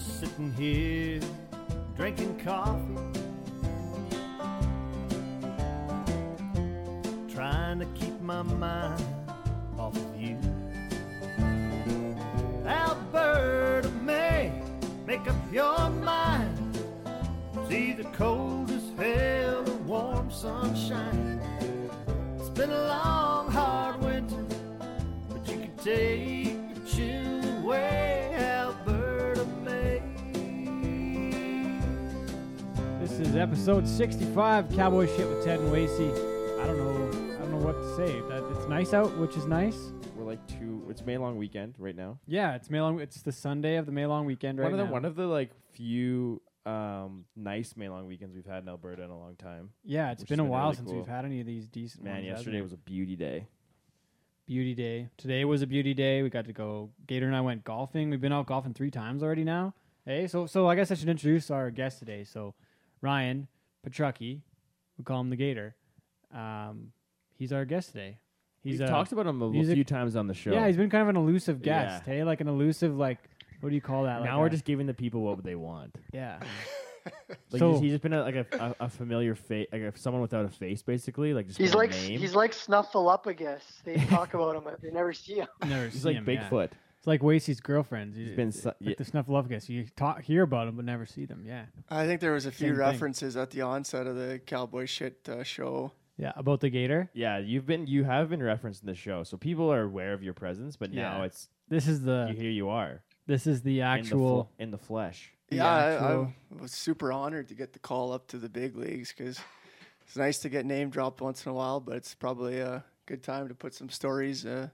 just sitting here drinking coffee, episode 65, Cowboy Shit with Ted and Wasey. I don't know. I don't know what to say. That it's nice out, which is nice. We're like two. It's May long weekend right now. Yeah, it's May long. It's the Sunday of the May long weekend right one of the now. one of the like few um nice May long weekends we've had in Alberta in a long time. yeah, it's which been a been while really since cool. we've had any of these decent Man, ones. hasn't yesterday it? was a beauty day. beauty day. Today was a beauty day. We got to go. Gator and I went golfing. We've been out golfing three times already now. Hey, so so I guess I should introduce our guest today. So Ryan Petrucki, we call him the Gator. Um, he's our guest today. He's We've a- talked about him a he's a- few times on the show. Yeah, he's been kind of an elusive guest. Yeah. Hey, like an elusive like what do you call that? now Like we're a- just giving the people what they want. yeah. Like So- he's, he's just been a, like a, a, a familiar face, like a, someone without a face, basically. Like just He's been a like name. he's like Snuffleupagus. They talk about him, but they never see him. Never He's see like him, yeah. Bigfoot. It's like Wasey's girlfriends. He's You- been su- like yeah. the Snuffleupagus. You talk, hear about them but never see them. Yeah, I think there was a few Same thing. references at the onset of the cowboy shit uh, show. yeah. About the Gator. Yeah, you've been you have been referenced in the show, so people are aware of your presence. But now it's This is the you, here you are this is the in the actual. fl- in the flesh. The Yeah, I, I was super honored to get the call up to the big leagues because it's nice to get name dropped once in a while, but it's probably a good time to put some stories uh,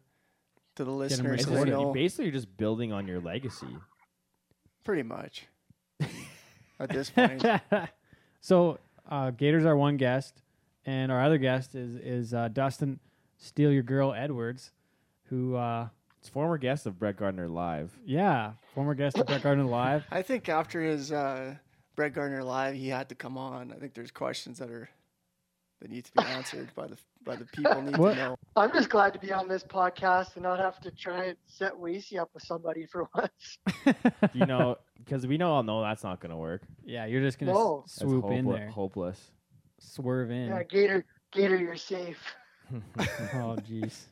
to the listeners. It's So recorded. they you know basically you're just building on your legacy. pretty much at this point. so uh, Gator's our one guest, and our other guest is is uh, Dustin Steal Your Girl Edwards, who uh, It's former guest of Brett Gardner live. yeah, former guest of Brett Gardner Live. I think after his uh, Brett Gardner live, he had to come on. I think there's questions that are that need to be answered by the by the people need What- to know. I'm just glad to be on this podcast and not have to try and set Wasey up with somebody for once. You know, because we know all know that's not going to work. Yeah, you're just gonna No. That's swoop in hopele- there, Hopeless. swerve in. Yeah, Gator, Gator, you're safe. oh jeez.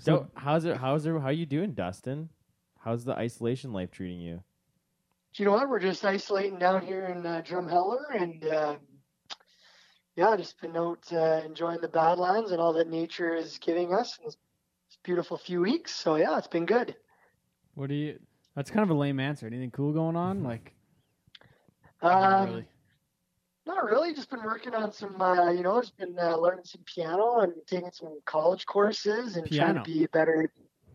So how's it? How's it? How are you doing, Dustin? How's the isolation life treating you? Do you know what? We're just isolating down here in uh, Drumheller, and uh, yeah, just been out uh, enjoying the Badlands and all that nature is giving us this beautiful few weeks. So yeah, it's been good. What do you? That's kind of a lame answer. Anything cool going on? Like, Um, not really. Not really. Just been working on some, uh, you know, just been uh, learning some piano and taking some college courses and trying to be better.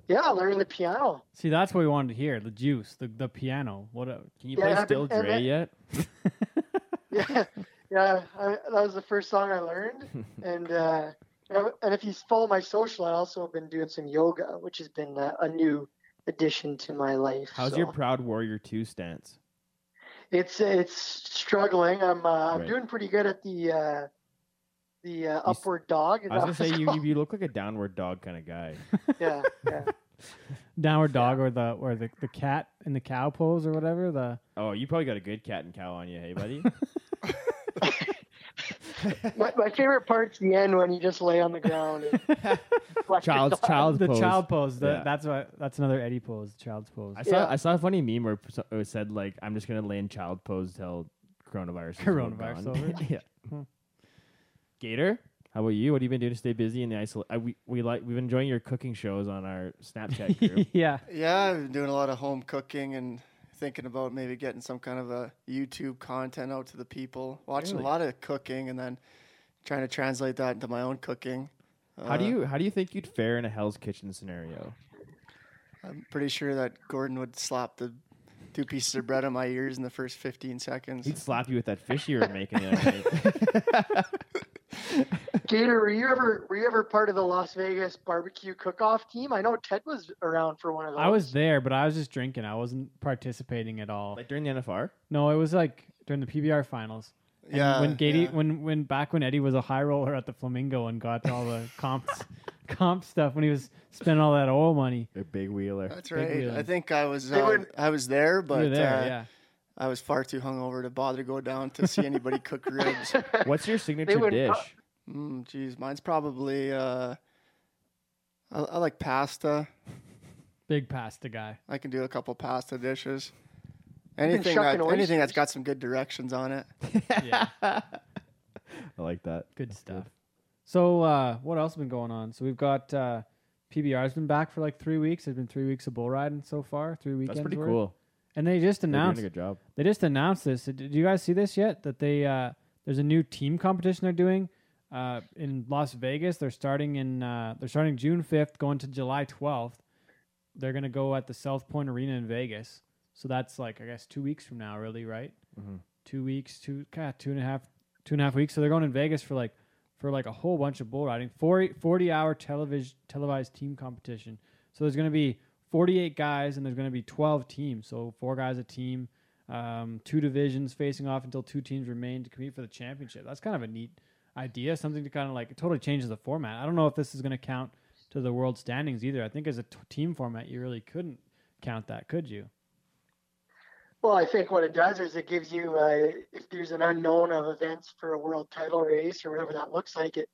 Yeah, learning the piano. See, that's what we wanted to hear. The juice, the the piano. What? A, Can you Yeah, play I've Still been- Dre yet? Yeah, yeah. I, that was the first song I learned, and uh, and if you follow my social, I also have been doing some yoga, which has been uh, a new addition to my life. How's so. your Proud Warrior Two stance? It's it's struggling. I'm uh, I'm doing pretty good at the uh, the uh, s- upward dog. I was gonna say you, you you look like a downward dog kind of guy. yeah, yeah. downward dog or the or the, the cat in the cow pose or whatever. The Oh, you probably got a good cat and cow on you, hey buddy. My, my favorite part's the end when you just lay on the ground. And child's thumb. child's the pose. child pose. The, Yeah. That's what. That's another Eddie pose. Child's pose. I saw Yeah. I saw a funny meme where it said like I'm just gonna lay in child pose till coronavirus. is Coronavirus gone." over? yeah. Hmm. Gator, how about you? What have you been doing to stay busy in the isolation? We we like we've been enjoying your cooking shows on our Snapchat group. yeah. Yeah, I've been doing a lot of home cooking and thinking about maybe getting some kind of a YouTube content out to the people. Watching Really? a lot of cooking and then trying to translate that into my own cooking. how do Uh, you how do you think you'd fare in a Hell's Kitchen scenario? I'm pretty sure that Gordon would slap the two pieces of bread on my ears in the first 15 seconds. He'd slap you with that fish you were making the other night. Gator, were you ever were you ever part of the Las Vegas barbecue cook-off team? I know Ted was around for one of those. I was there, but I was just drinking. I wasn't participating at all. Like during the NFR? no, it was like during the PBR finals. And Yeah, when Gady, yeah. when when back when Eddie was a high roller at the Flamingo and got all the comps, comp stuff when he was spending all that oil money. A big wheeler. That's Big right. wheeler. I think I was uh, would- I was there, but you were there, uh, yeah. I was far too hungover to bother to go down to see anybody cook ribs. What's your signature dish? pro- Mm, geez, mine's probably uh, I, I like pasta. Big pasta guy. I can do a couple pasta dishes. been Anything shucking that, anything that's oysters. got some good directions on it. Yeah, I like that. good That's stuff. So uh, what else has been going on? So we've got uh, PBR's been back for like three weeks. It's been three weeks of bull riding so far. Three weekends. That's pretty worth. cool. And they just They're doing announced a good job. They just announced this. Did you guys see this yet? That they uh, there's a new team competition they're doing uh, in Las Vegas. They're starting in uh, they're starting June 5th, going to July 12th. They're gonna go at the South Point Arena in Vegas. So that's like I guess two weeks from now, really, right? Mhm. Two weeks, two God, two and a half, two and a half weeks. So they're going in Vegas for like for like a whole bunch of bull riding. 40, 40 hour television televised team competition. So there's gonna be 48 guys and there's going to be 12 teams. So four guys a team, um, two divisions facing off until two teams remain to compete for the championship. That's kind of a neat idea. Something to kind of like totally changes the format. I don't know if this is going to count to the world standings either. I think as a t- team format, you really couldn't count that, could you? Well, I think what it does is it gives you, uh, if there's an unknown of events for a world title race or whatever that looks like, it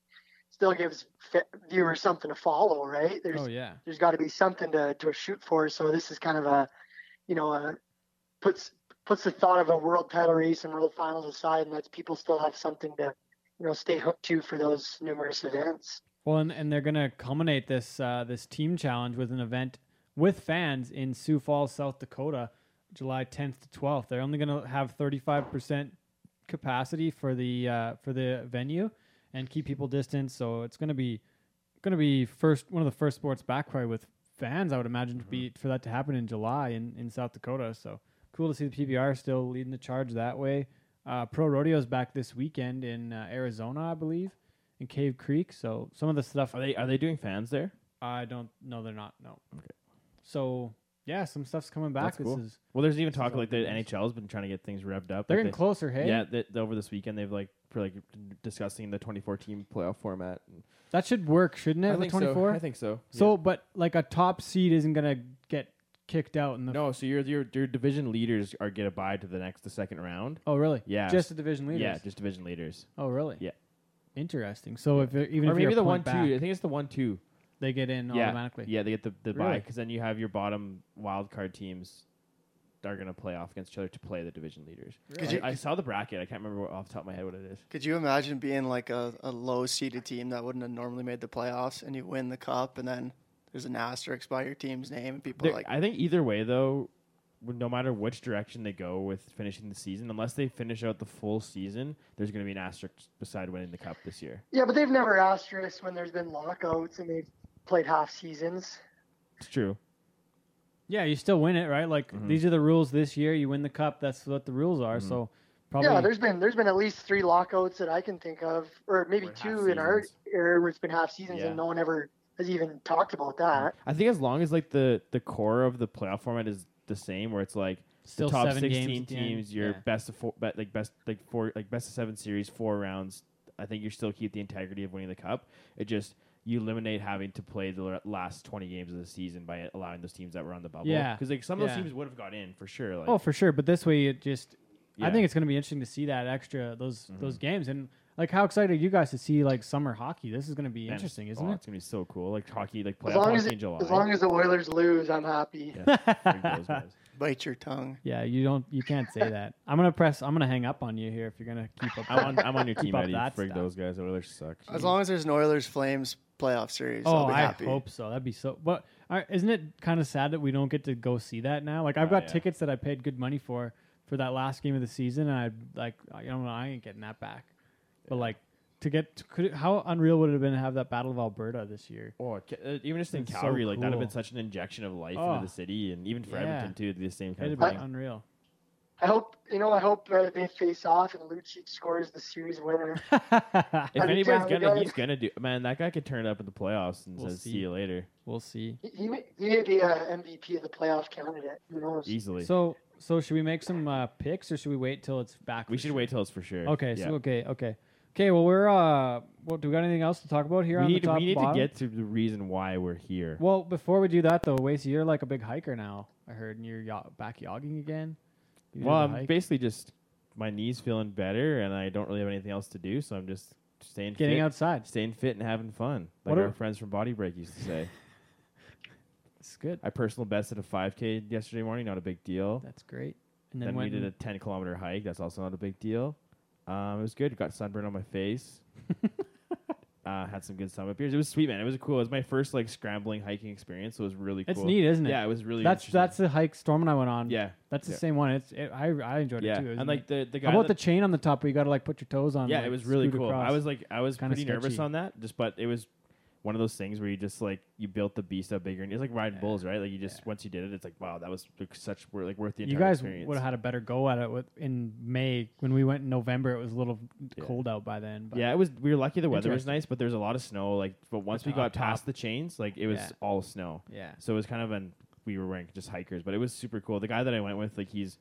still gives viewers something to follow, right? There's oh yeah, there's got to be something to to shoot for. So this is kind of a, you know, a, puts puts the thought of a world title race and world finals aside, and lets people still have something to, you know, stay hooked to for those numerous events. Well, and, and they're going to culminate this uh, this team challenge with an event with fans in Sioux Falls, South Dakota, July 10th to 12th. They're only going to have 35% capacity for the uh, for the venue and keep people distant. So it's going to be going to be first one of the first sports back probably with fans. I would imagine to be for that to happen in July in, in South Dakota. So cool to see the PBR still leading the charge that way. Uh, Pro Rodeo's back this weekend in uh, Arizona, I believe, in Cave Creek. So some of the stuff Are they are they doing fans there? I don't know. They're not. No. Okay. So yeah, some stuff's coming back. That's cool. This is Well, there's even talk like the. NHL's been trying to get things revved up. they're like getting they- closer. Hey, Yeah, th over this weekend they've like for like discussing the 2014 playoff format. And that should work, shouldn't it? I the think twenty four. so. I think so. So, but like a top seed isn't gonna get kicked out in the. Yeah. no, so your your your division leaders are get a bye to the next the second round. Oh really? Yeah. Just the division leaders. Yeah, just division leaders. oh really? Yeah. Interesting. So if they're- even or if maybe the one back, two. I think it's the one two. they get in yeah, automatically. Yeah, they get the the bye because then you have your bottom wild card teams are going to play off against each other to play the division leaders. Could I, you- I saw the bracket. I can't remember what, off the top of my head what it is. Could you imagine being like a, a low seeded team that wouldn't have normally made the playoffs and you win the cup and then there's an asterisk by your team's name and people are like, I think either way though, no matter which direction they go with finishing the season, unless they finish out the full season, there's going to be an asterisk beside winning the cup this year. Yeah, but they've never asterisked when there's been lockouts and they've played half seasons. It's true. Yeah, you still win it, right? Like Mhm. these are the rules this year. You win the cup. That's what the rules are. Mhm. So probably. Yeah, there's been there's been at least three lockouts that I can think of, or maybe Or two in our seasons. era where it's been half seasons Yeah. and no one ever has even talked about that. I think as long as like the the core of the playoff format is the same, where it's like still the top seven games 16 at the end. teams, your Yeah. best of four, be, like best like four, like best of seven series, four rounds. I think you still keep the integrity of winning the cup. It just you eliminate having to play the last 20 games of the season by allowing those teams that were on the bubble. Yeah. because like some of those Yeah. teams would have got in for sure. Like, Oh, for sure. But this way, it just. I think it's going to be interesting to see that extra those Mhm. those games and like how excited are you guys to see like summer hockey? This is going to be Man, interesting, isn't oh, it? It's gonna be so cool. Like hockey, like As playoff long hockey as in it, July. as long as the Oilers lose, I'm happy. yeah, freak those guys. bite your tongue. Yeah, you don't. You can't say that. I'm gonna press. I'm gonna hang up on you here if you're gonna keep up. I'm on, I'm on your team, up Eddie. that Frig stuff. those guys. Oilers suck. As long as there's an Oilers Flames playoff series, oh, I'll be I happy. hope so. That'd be so. But uh, isn't it kind of sad that we don't get to go see that now? Like I've Oh, got yeah. tickets that I paid good money for for that last game of the season, and I like I don't know. I ain't getting that back. But like to get, could it, how unreal would it have been to have that Battle of Alberta this year? Oh, uh, even just in It's so Calgary, like that'd have been such an injection of life Oh. into the city, and even for Yeah. Edmonton too, the same kind It'd of have thing. unreal. I hope you know. I hope uh, they face off and Lucic scores the series winner. If I'd anybody's gonna, that. he's gonna do. Man, that guy could turn it up in the playoffs and We'll says, see. "See you later." we'll see. He, he, may, he may be a MVP of the playoff candidate. Who knows? Easily. So, so should we make some uh, picks, or should we wait till it's back? we should sure? wait till it's for sure. Okay. Yeah. So okay. Okay. Okay. Well, we're uh. Well, do we got anything else to talk about here we on need, the top we need to get to the reason why we're here. Well, before we do that though, Wasey, you're like a big hiker now. I heard, and you're yo- back yogging again. Well, I'm hike? basically just my knees feeling better, and I don't really have anything else to do, so I'm just staying getting fit, outside. staying fit, and having fun, like What our friends from Body Break used to say. It's good. I personal bested a 5K yesterday morning, not a big deal. That's great. And then, Then we did a 10 kilometer hike. That's also not a big deal. Um, it was good. Got sunburn on my face. uh, had some good summit beers. It was sweet, man. It was cool. It was my first like scrambling hiking experience. So it was really cool. It's neat, isn't it? Yeah, it was really. that's that's the hike Storm and I went on. yeah, That's the yeah. same one. It's it, I I enjoyed yeah. it too. And like the the guy How about the chain on the top where you got to like put your toes on? yeah, like, it was really cool. I was like, I was Kinda pretty nervous on that, just but it was one of those things where you just like you built the beast up bigger, and it's like riding Yeah. bulls, right? Like you just Yeah. once you did it, it's like wow, that was like, such wor- like worth the Entire you guys experience. would have had a better go at it with in May when we went in November. It was a little Yeah. cold out by then. But yeah, it was. We were lucky the weather was nice, but there was a lot of snow. Like, but once we got top. past the chains, like it was Yeah. all snow. yeah. So it was kind of an we were wearing just hikers, but it was super cool. The guy that I went with, like he's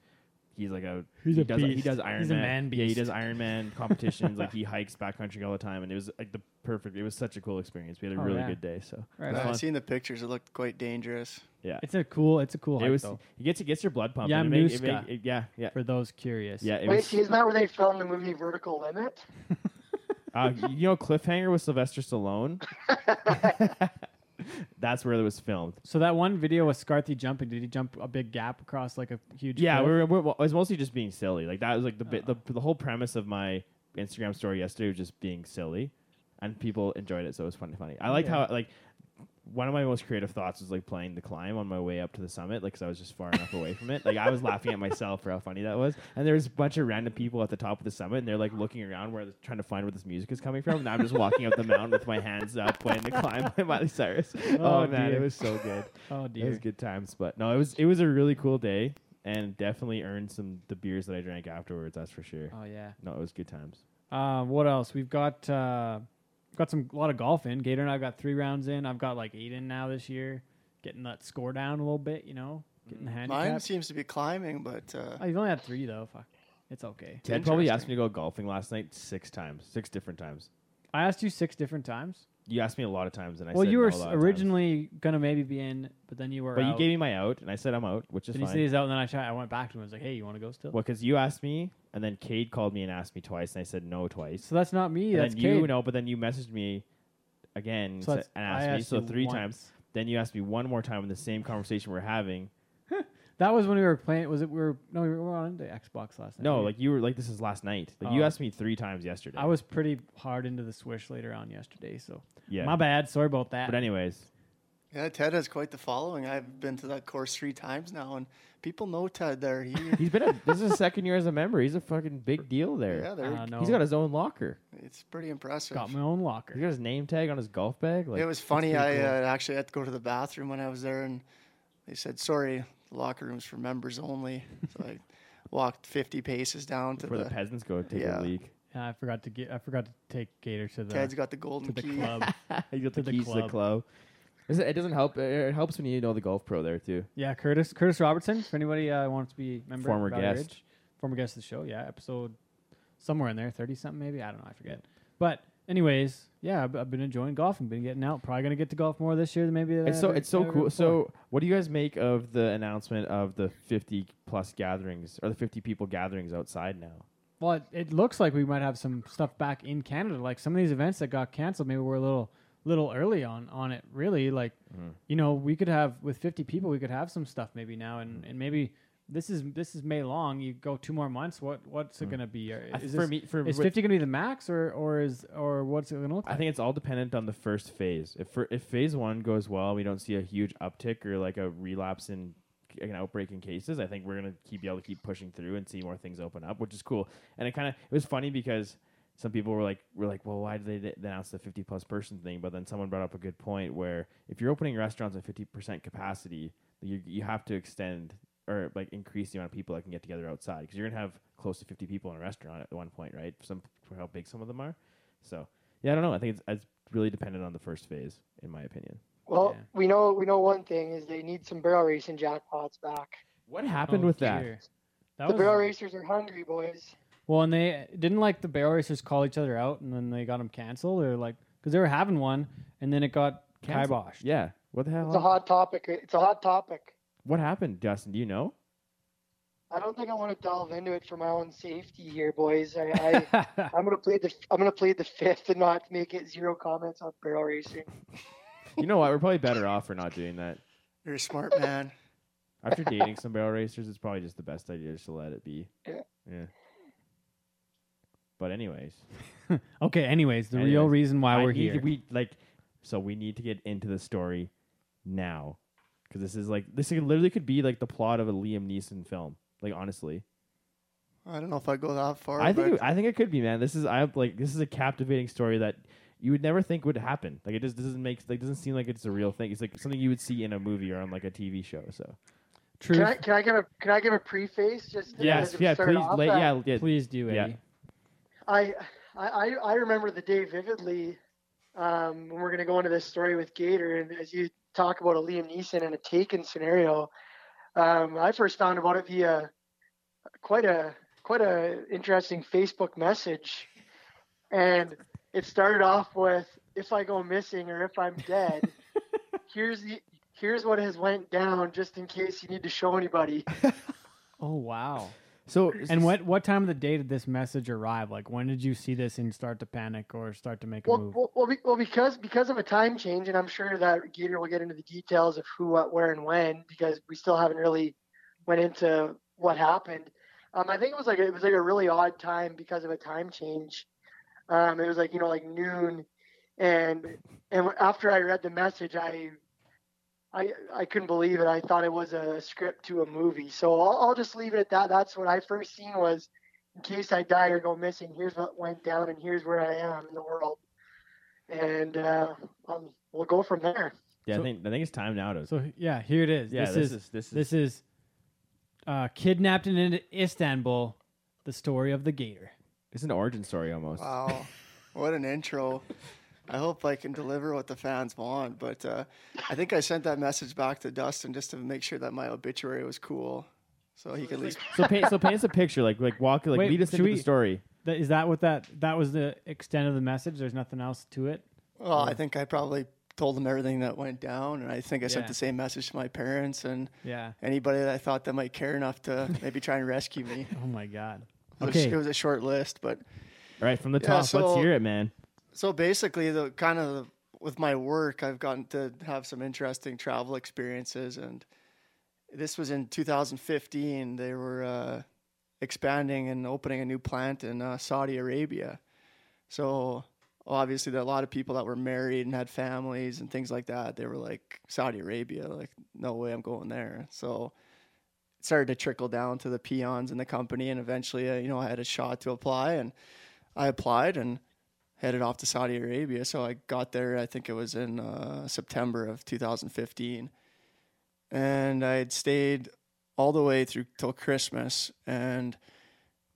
he's like a He's he a does he beast. does Iron He's a Man. man Yeah, he does Iron Man competitions. like he hikes backcountry all the time, and it was like the perfect. It was such a cool experience. We had a Oh, really yeah. good day. So Right. I've seen the pictures. It looked quite dangerous. yeah, It's a cool. It's a cool it hike was. though. It gets it gets your blood pumping. It make- it make- it- yeah, yeah, For those curious. yeah. It Wait, was, isn't that where they filmed the movie Vertical Limit? uh, you know, Cliffhanger with Sylvester Stallone. That's where it was filmed. So that one video was Scarthy jumping. Did he jump a big gap across like a huge? Yeah, we were, we were, it was mostly just being silly. Like that was like the bit, the the whole premise of my Instagram story yesterday was just being silly, and people enjoyed it, so it was funny. Funny. I liked Yeah. how like one of my most creative thoughts was like playing the climb on my way up to the summit, like because I was just far enough away from it. Like I was laughing at myself for how funny that was, and there was a bunch of random people at the top of the summit, and they're like looking around where they're trying to find where this music is coming from, and I'm just walking up the mountain with my hands up playing the climb by Miley Cyrus. Oh, Oh, man, dear. it was so good. Oh dear, It was good times, but no, it was it was a really cool day, and definitely earned some the beers that I drank afterwards. That's for sure. Oh yeah. No, it was good times. Uh, what else? We've got uh, got some a lot of golf in. Gator and I've got three rounds in. I've got like eight in now this year. Getting that score down a little bit, you know. Getting the handicap. Mine seems to be climbing, but uh, Oh, you've only had three though. Fuck, it's okay. Ted probably asked me to go golfing last night six times, six different times. I asked you six different times. You asked me a lot of times, and I well, said you no were a s- lot of originally gonna maybe be in, but then you were. but you out. gave me my out, and I said I'm out, which is Then you fine. said he's out, and then I tried, I went back to him. and was like, "Hey, you want to go still?" Well, because you asked me, and then Cade called me and asked me twice, and I said no twice. So that's not me. and that's then you Cade. know, but then you messaged me again So sa- that's- and I asked me, asked so you three once. times. Then you asked me one more time in the same conversation we're having. That was when we were playing. Was it we were no we were on the Xbox last night. No, We- like you were like this is last night. Like you Oh. asked me three times yesterday. I was pretty hard into the swish later on yesterday. So yeah. my bad. Sorry about that. But anyways, yeah, Ted has quite the following. I've been to that course three times now, and people know Ted there. He, he's been a, this is his second year as a member. He's a fucking big deal there. yeah, they're, Uh, no. He's got his own locker. it's pretty impressive. got my own locker. He got his name tag on his golf bag. Like it was funny. I cool. uh, actually had to go to the bathroom when I was there, and they said, "Sorry, the locker room's for members only." So I walked 50 paces down to where the the. peasants go take Yeah. a leak. Yeah, I forgot to get. I forgot to take Gator to the Ted's got the golden to the key. club. He got the To the keys to the club. club. It it doesn't help. It helps when you know the golf pro there too. yeah, Curtis Curtis Robertson. For anybody uh, wants to be a member, Former of Valley guest. Ridge. former guest of the show. Yeah, episode somewhere in there, thirty something maybe. I don't know. I forget. But anyways, yeah, I've, I've been enjoying golfing. Been getting out. Probably gonna get to golf more this year than maybe. It's so it's so cool. So, what do you guys make of the announcement of the 50 plus gatherings or the 50 people gatherings outside now? Well, it, it looks like we might have some stuff back in Canada. Like some of these events that got canceled, maybe we're a little little early on on it. Really, like Mm. you know, we could have with 50 people, we could have some stuff maybe now, and, and maybe this is this is May long. You go two more months. What what's it gonna be? Or Mm. Is, for this- me, for is 50 gonna be the max, or or is or what's it gonna look like? I think it's all dependent on the first phase. If for, if phase one goes well, we don't see a huge uptick or like a relapse in like an outbreak in cases. I think we're gonna keep be able to keep pushing through and see more things open up, which is cool. And it kind of it was funny because some people were like were like, well, why did they d- announce the fifty plus person thing? But then someone brought up a good point where if you're opening restaurants at fifty percent capacity, you you have to extend or like increase the amount of people that can get together outside because you're gonna have close to 50 people in a restaurant at one point, right? Some for how big some of them are. So yeah, I don't know. I think it's, it's really dependent on the first phase, in my opinion. Well, Yeah. we know we know one thing is they need some barrel racing jackpots back. What happened Oh, with that? dear. That the was- barrel racers are hungry, boys. Well, and they didn't like the barrel racers call each other out, and then they got them canceled, or like because they were having one, and then it got Canceled. kiboshed. Yeah. What the hell? It's a hot topic. It's a hot topic. What happened, Justin? Do you know? I don't think I want to delve into it for my own safety here, boys. I, I I'm gonna play the I'm gonna plead the fifth and not make it zero comments on barrel racing. you know what? We're probably better off for not doing that. You're a smart man. After dating some barrel racers, it's probably just the best idea just to let it be. Yeah. Yeah. But anyways, okay. Anyways, the real Anyways, reason why I we're need here. we like, so we need to get into the story now, because this is like this literally could be like the plot of a Liam Neeson film. Like honestly, I don't know if I go that far. I think it, I think it could be, man. This is I like this is a captivating story that you would never think would happen. Like it just doesn't make like doesn't seem like it's a real thing. It's like something you would see in a movie or on like a TV show. So Truth. Can I can I give a can I give a preface just to- yes, to yeah, please, lay, yeah, yeah, Please do, Yeah. Eddie. I, I I- I remember the day vividly um, when we're going to go into this story with Gator, and as you talk about a Liam Neeson and a Taken scenario, um, I first found about it via quite a quite a interesting Facebook message, and it started off with "If I go missing or if I'm dead, here's the." Here's what has went down, just in case you need to show anybody. Oh wow. So And what what time of the day did this message arrive? Like when did you see this and start to panic or start to make a Well, move? well, well, well, because because of a time change, and I'm sure that Gator will get into the details of who, what, where, and when, because we still haven't really went into what happened. Um, I think it was like it was like a really odd time because of a time change. Um, it was like you know like noon, and and after I read the message, I. I, I couldn't believe it. I thought it was a script to a movie. So I'll, I'll just leave it at that. That's what I first seen was, in case I die or go missing, here's what went down and here's where I am in the world and uh, um, we'll go from there. yeah, So- I think I think it's time now to So yeah, here it is. yeah. this, This, is, is this is this is uh, kidnapped in Istanbul. The story of the gator. it's an origin story almost. Wow, what an intro. I hope I can deliver what the fans want, but uh, I think I sent that message back to Dustin just to make sure that my obituary was cool, so he could at least. So paint so paint us a picture, like like walk like Wait, lead us should into we- the story. That, is that what that that was the extent of the message? There's nothing else to it. Well, I think I probably told them everything that went down, and I think I sent Yeah. the same message to my parents and Yeah. anybody that I thought that might care enough to maybe try and rescue me. Oh my god. It was, Okay. it was a short list, but All right, from the Yeah, top. so- let's hear it, man. So basically, the kind of with my work, I've gotten to have some interesting travel experiences, and this was in 2015. They were uh, expanding and opening a new plant in uh, Saudi Arabia. So obviously, there are a lot of people that were married and had families and things like that. They were like Saudi Arabia, like no way I'm going there. So it started to trickle down to the peons in the company, and eventually, uh, you know, I had a shot to apply, and I applied and headed off to Saudi Arabia. So I got there, I think it was in uh, September of 2015. And I had stayed all the way through till Christmas. And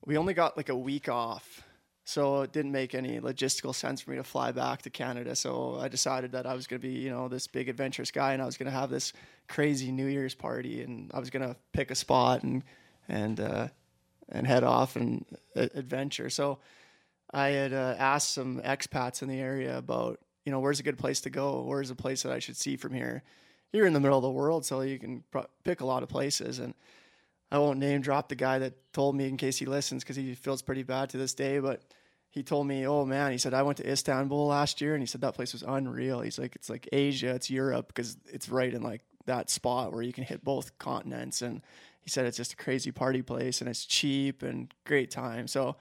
we only got like a week off. So it didn't make any logistical sense for me to fly back to Canada. So I decided that I was going to be, you know, this big adventurous guy and I was going to have this crazy New Year's party and I was going to pick a spot and, and, uh, and head off and uh, adventure. So I had uh, asked some expats in the area about, you know, where's a good place to go? Where's a place that I should see from here? You're in the middle of the world, so you can pick a lot of places. And I won't name drop the guy that told me in case he listens because he feels pretty bad to this day. But he told me, oh man, he said, I went to Istanbul last year and he said that place was unreal. He's like, it's like Asia, it's Europe because it's right in like that spot where you can hit both continents. And he said it's just a crazy party place and it's cheap and great time. So,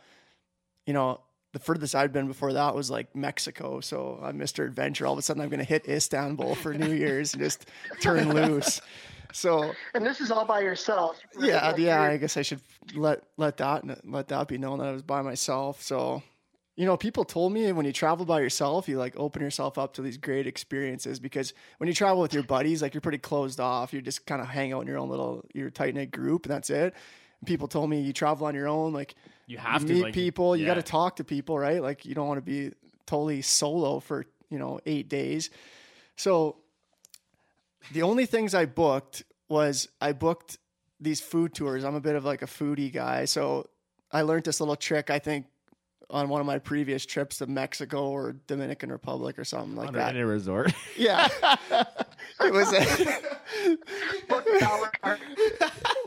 you know, the furthest I'd been before that was like Mexico. So I'm Mr. Adventure. All of a sudden, I'm going to hit Istanbul for New Year's and just turn loose. So And this is all by yourself. right? yeah, yeah. I guess I should let let that let that be known that I was by myself. So you know, people told me when you travel by yourself, you like open yourself up to these great experiences because when you travel with your buddies, like you're pretty closed off. You just kind of hang out in your own little, your tight knit group, and that's it. And people told me you travel on your own, like You have to meet like, people, you got to talk to people, right? Like you don't want to be totally solo for you know eight days. So the only things I booked was I booked these food tours. I'm a bit of like a foodie guy, so I learned this little trick. I think on one of my previous trips to Mexico or Dominican Republic or something like on that. a, in a resort. Yeah, it was. A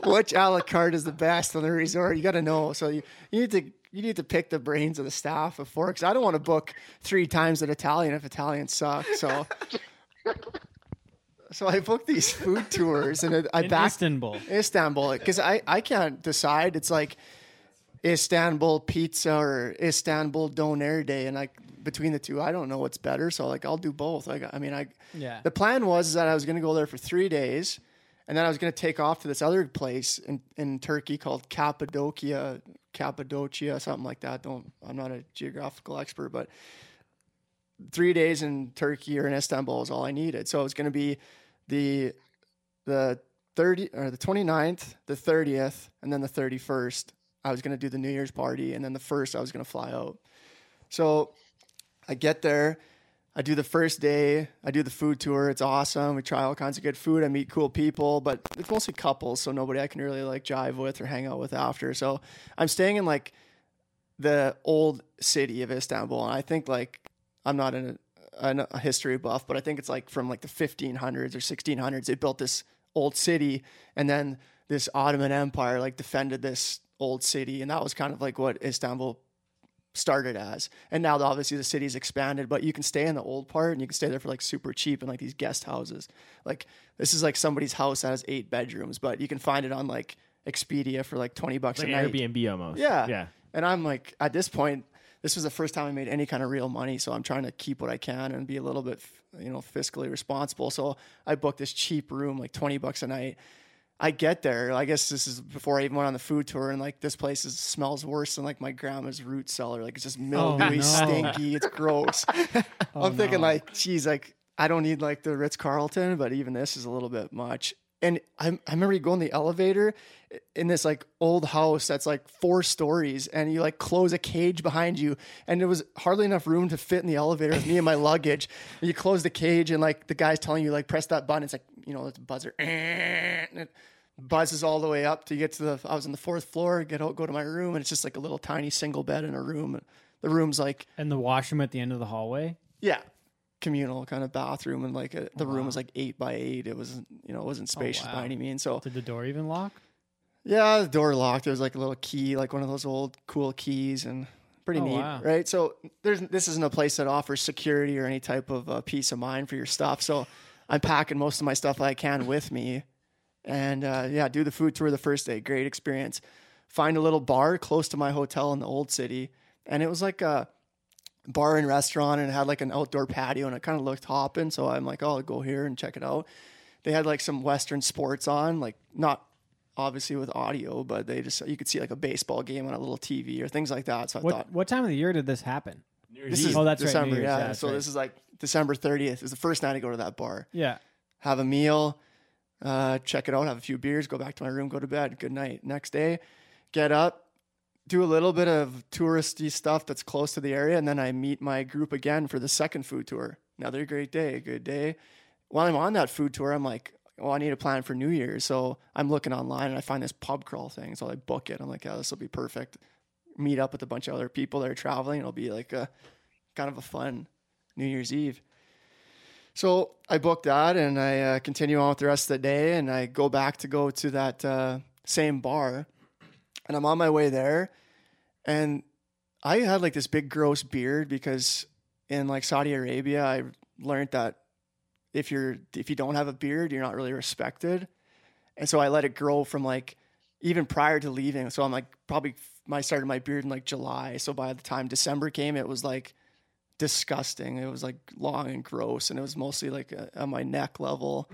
Which a la carte is the best on the resort? You got to know. So you, you need to you need to pick the brains of the staff before because I don't want to book three times at Italian if Italian sucks. So. So I booked these food tours and it, I In backed Istanbul. Istanbul because I, I can't decide. It's like Istanbul pizza or Istanbul doner day, and like between the two, I don't know what's better. So like I'll do both. Like I mean, I Yeah. the plan was is that I was going to go there for three days, and then I was going to take off to this other place in, in Turkey called Cappadocia, Cappadocia, something like that. Don't I'm not a geographical expert, but three days in Turkey or in Istanbul is all I needed. So it was going to be the the 30 or the 29th, the 30th, and then the 31st. I was going to do the New Year's party, and then the first I was going to fly out. So I get there. I do the first day. I do the food tour. It's awesome. We try all kinds of good food. I meet cool people, but it's mostly couples, so nobody I can really like jive with or hang out with after. So I'm staying in like the old city of Istanbul, and I think like I'm not in a, a history buff, but I think it's like from like the 1500s or 1600s. They built this old city, and then this Ottoman Empire like defended this old city, and that was kind of like what Istanbul started as. And now obviously the city's expanded, but you can stay in the old part and you can stay there for like super cheap in like these guest houses. Like this is like somebody's house that has eight bedrooms, but you can find it on like Expedia for like 20 bucks like a night. Airbnb almost. Yeah. Yeah. And I'm like, at this point, this was the first time I made any kind of real money. So I'm trying to keep what I can and be a little bit, you know, fiscally responsible. So I booked this cheap room, like 20 bucks a night. I get there. I guess this is before I even went on the food tour, and like this place is, smells worse than like my grandma's root cellar. Like it's just oh, mildewy, no. stinky. It's gross. I'm oh, thinking no. like, geez, like I don't need like the Ritz Carlton, but even this is a little bit much. And I, I remember you go in the elevator in this like old house that's like four stories, and you like close a cage behind you, and there was hardly enough room to fit in the elevator with me and my luggage. And you close the cage, and like the guy's telling you like press that button. It's like you know it's a buzzer, and it buzzes all the way up to get to the. I was on the fourth floor. Get out, go to my room, and it's just like a little tiny single bed in a room. The room's like And the washroom at the end of the hallway. yeah, communal kind of bathroom, and like a, the room was like eight by eight. It wasn't, you know, it wasn't spacious wow. by any means. So Did the door even lock? yeah, the door locked. There was like a little key, like one of those old cool keys, and pretty Oh, neat, wow. right? So there's this isn't a place that offers security or any type of uh, peace of mind for your stuff. So I'm packing most of my stuff I can with me, and uh, yeah, do the food tour the first day. Great experience. Find a little bar close to my hotel in the old city, and it was like a bar and restaurant, and it had like an outdoor patio, and it kind of looked hopping. So I'm like, oh, I'll go here and check it out. They had like some Western sports on, like not obviously with audio, but they just you could see like a baseball game on a little TV or things like that. So I What thought what time of the year did this happen? this is Oh, that's right, New December, Year's, yeah. yeah, so right. this is like December 30th is the first night I go to that bar, Yeah. have a meal, uh, check it out, have a few beers, go back to my room, go to bed. Good night. Next day, get up, do a little bit of touristy stuff that's close to the area, and then I meet my group again for the second food tour. Another great day, good day. While I'm on that food tour, I'm like, well, I need a plan for New Year's. So I'm looking online and I find this pub crawl thing. So I book it. I'm like, yeah, this will be perfect. Meet up with a bunch of other people that are traveling. It'll be like a kind of a fun New Year's Eve. So I booked that and I uh, continue on with the rest of the day. And I go back to go to that uh, same bar. And I'm on my way there. And I had like this big gross beard because in like Saudi Arabia, I learned that if you're if you don't have a beard, you're not really respected. And so I let it grow from like even prior to leaving. So I'm like probably I started my beard in like July. So by the time December came, it was like disgusting. It was like long and gross, and it was mostly like at my neck level.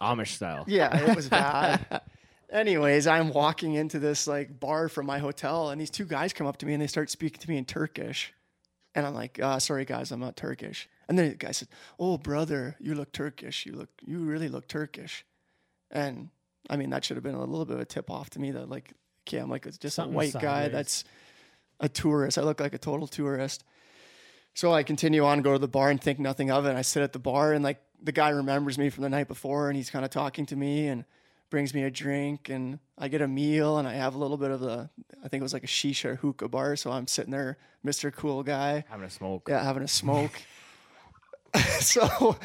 Amish style. Yeah, it was bad. Anyways, I'm walking into this like bar from my hotel, and these two guys come up to me and they start speaking to me in Turkish, and I'm like, uh, "Sorry, guys, I'm not Turkish." And then the guy said, "Oh, brother, you look Turkish. You look, you really look Turkish." And I mean, that should have been a little bit of a tip off to me that like, okay, I'm like it's just Something a white guy that's a tourist. I look like a total tourist. So I continue on, go to the bar and think nothing of it. And I sit at the bar and like the guy remembers me from the night before and he's kind of talking to me and brings me a drink and I get a meal and I have a little bit of the I think it was like a shisha or hookah bar. So I'm sitting there, Mr. Cool Guy, Having a smoke. yeah, having a smoke. so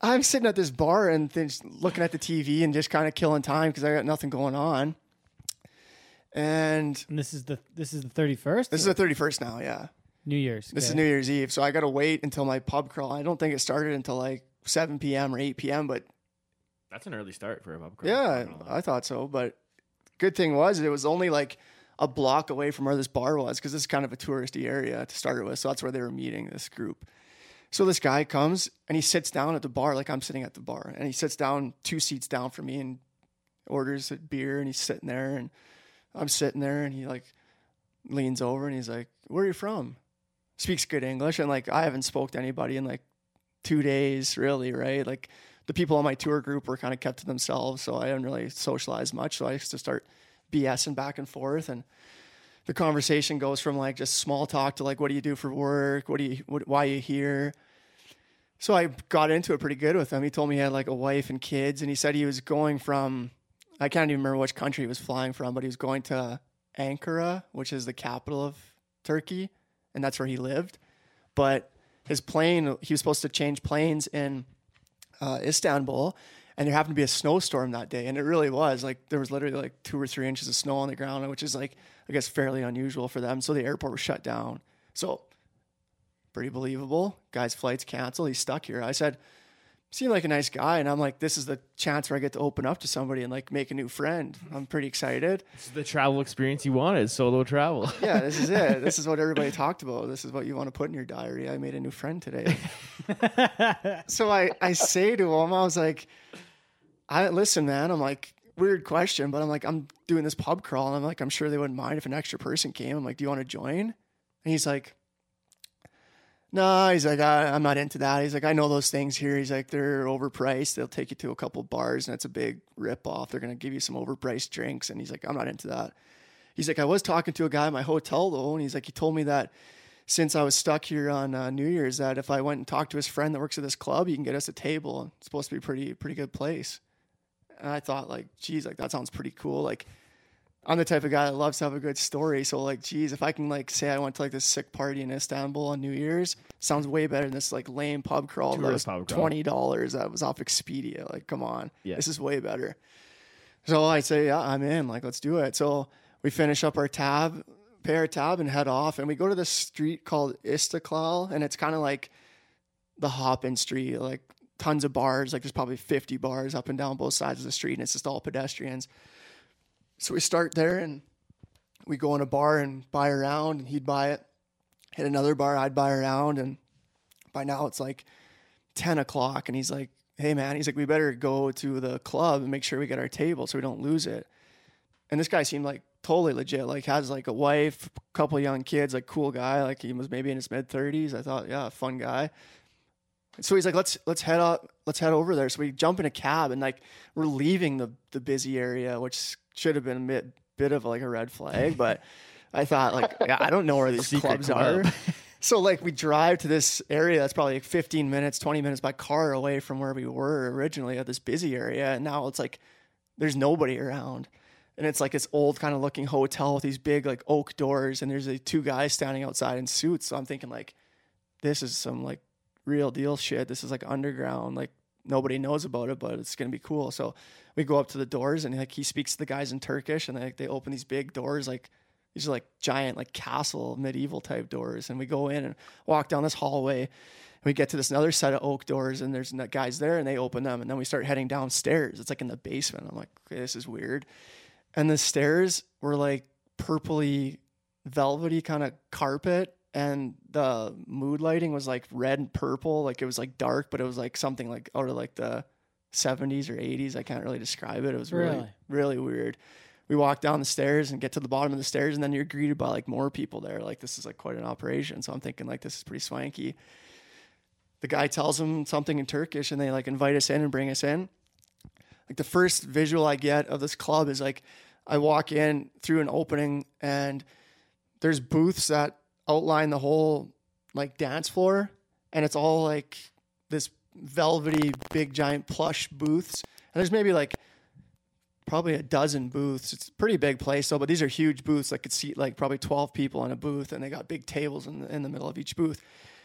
I'm sitting at this bar and then just looking at the TV and just kind of killing time because I got nothing going on. And And this is the this is the thirty first. this is the 31st now, yeah. New Year's. This is. New Year's Eve, so I got to wait until my pub crawl. I don't think it started until like 7 p.m. or 8 p.m., but That's an early start for a pub crawl. yeah, Not. I thought so. But good thing was it was only like a block away from where this bar was because this is kind of a touristy area to start with. So that's where they were meeting this group. So this guy comes and he sits down at the bar like I'm sitting at the bar, and he sits down two seats down from me and orders a beer, and he's sitting there, and I'm sitting there, and he like leans over and he's like, "Where are you from?" Speaks good English, and like I haven't spoke to anybody in like two days, really, right? Like the people on my tour group were kind of kept to themselves, so I didn't really socialize much. So I used to start BSing back and forth, and the conversation goes from like just small talk to like, what do you do for work? What do you, what, why are you here? So I got into it pretty good with him. He told me he had like a wife and kids, and he said he was going from, I can't even remember which country he was flying from, but he was going to Ankara, which is the capital of Turkey, and that's where he lived. But his plane, he was supposed to change planes in uh, Istanbul, and there happened to be a snowstorm that day, and it really was like there was literally like two or three inches of snow on the ground, which is like I guess fairly unusual for them. So the airport was shut down. So pretty believable. Guy's flight's canceled. He's stuck here. I said, seemed like a nice guy, and I'm like, this is the chance where I get to open up to somebody and like make a new friend. I'm pretty excited. This is the travel experience you wanted, solo travel. Yeah, this is it. This is what everybody talked about. This is what you want to put in your diary. I made a new friend today. so I, I say to him, I was like, I listen, man. I'm like, weird question, but I'm like, I'm doing this pub crawl, and I'm like, I'm sure they wouldn't mind if an extra person came. I'm like, do you want to join? And he's like, no, he's like, I, I'm not into that. He's like, I know those things here. He's like, they're overpriced. They'll take you to a couple bars, and it's a big rip off. They're gonna give you some overpriced drinks, and he's like, I'm not into that. He's like, I was talking to a guy at my hotel though, and he's like, he told me that since I was stuck here on uh, New Year's, that if I went and talked to his friend that works at this club, he can get us a table. It's supposed to be pretty pretty good place. And I thought, like, geez, like that sounds pretty cool. Like, I'm the type of guy that loves to have a good story. So, like, geez, if I can like say I went to like this sick party in Istanbul on New Year's, sounds way better than this like lame pub crawl that Tourist was pub crawl. twenty dollars. That was off Expedia. Like, come on, Yeah. this is way better. So I say, yeah, I'm in. Like, let's do it. So we finish up our tab, pay our tab, and head off. And we go to this street called Istiklal, and it's kind of like the hopping Street, like tons of bars. Like there's probably 50 bars up and down both sides of the street, and it's just all pedestrians. So we start there, and we go in a bar and buy a round, and he'd buy it. Hit another bar, I'd buy a round, and by now it's like 10 o'clock, and he's like, "Hey man," he's like, "We better go to the club and make sure we get our table so we don't lose it." And this guy seemed like totally legit. Like has like a wife, couple young kids, like cool guy. Like he was maybe in his mid thirties. I thought, yeah, fun guy. So he's like, let's let's head up, let's head over there. So we jump in a cab and like we're leaving the the busy area, which should have been a bit bit of like a red flag, but I thought like I don't know where these Secret clubs club. are. So like we drive to this area that's probably like 15 minutes, 20 minutes by car away from where we were originally at this busy area, and now it's like there's nobody around. And it's like this old kind of looking hotel with these big like oak doors, and there's like two guys standing outside in suits. So I'm thinking like, this is some like real deal shit. This is like underground, like nobody knows about it, but it's gonna be cool. So we go up to the doors, and like he speaks to the guys in Turkish, and like they open these big doors, like these are like giant like castle medieval type doors, and we go in and walk down this hallway. And we get to this another set of oak doors, and there's guys there, and they open them, and then we start heading downstairs. It's like in the basement. I'm like, okay, this is weird. And the stairs were like purpley, velvety kind of carpet, and the mood lighting was like red and purple. Like it was like dark, but it was like something like out of like the 70s or 80s. I can't really describe it. It was really, Really? really weird. We walk down the stairs and get to the bottom of the stairs, and then you're greeted by like more people there. Like this is like quite an operation. So I'm thinking like this is pretty swanky. The guy tells them something in Turkish, and they like invite us in and bring us in. Like the first visual I get of this club is like I walk in through an opening, and there's booths that outline the whole like dance floor, and it's all like this velvety, big, giant plush booths. And there's maybe like probably a dozen booths. It's a pretty big place, though. But these are huge booths that could seat like probably 12 people in a booth, and they got big tables in the, in the middle of each booth.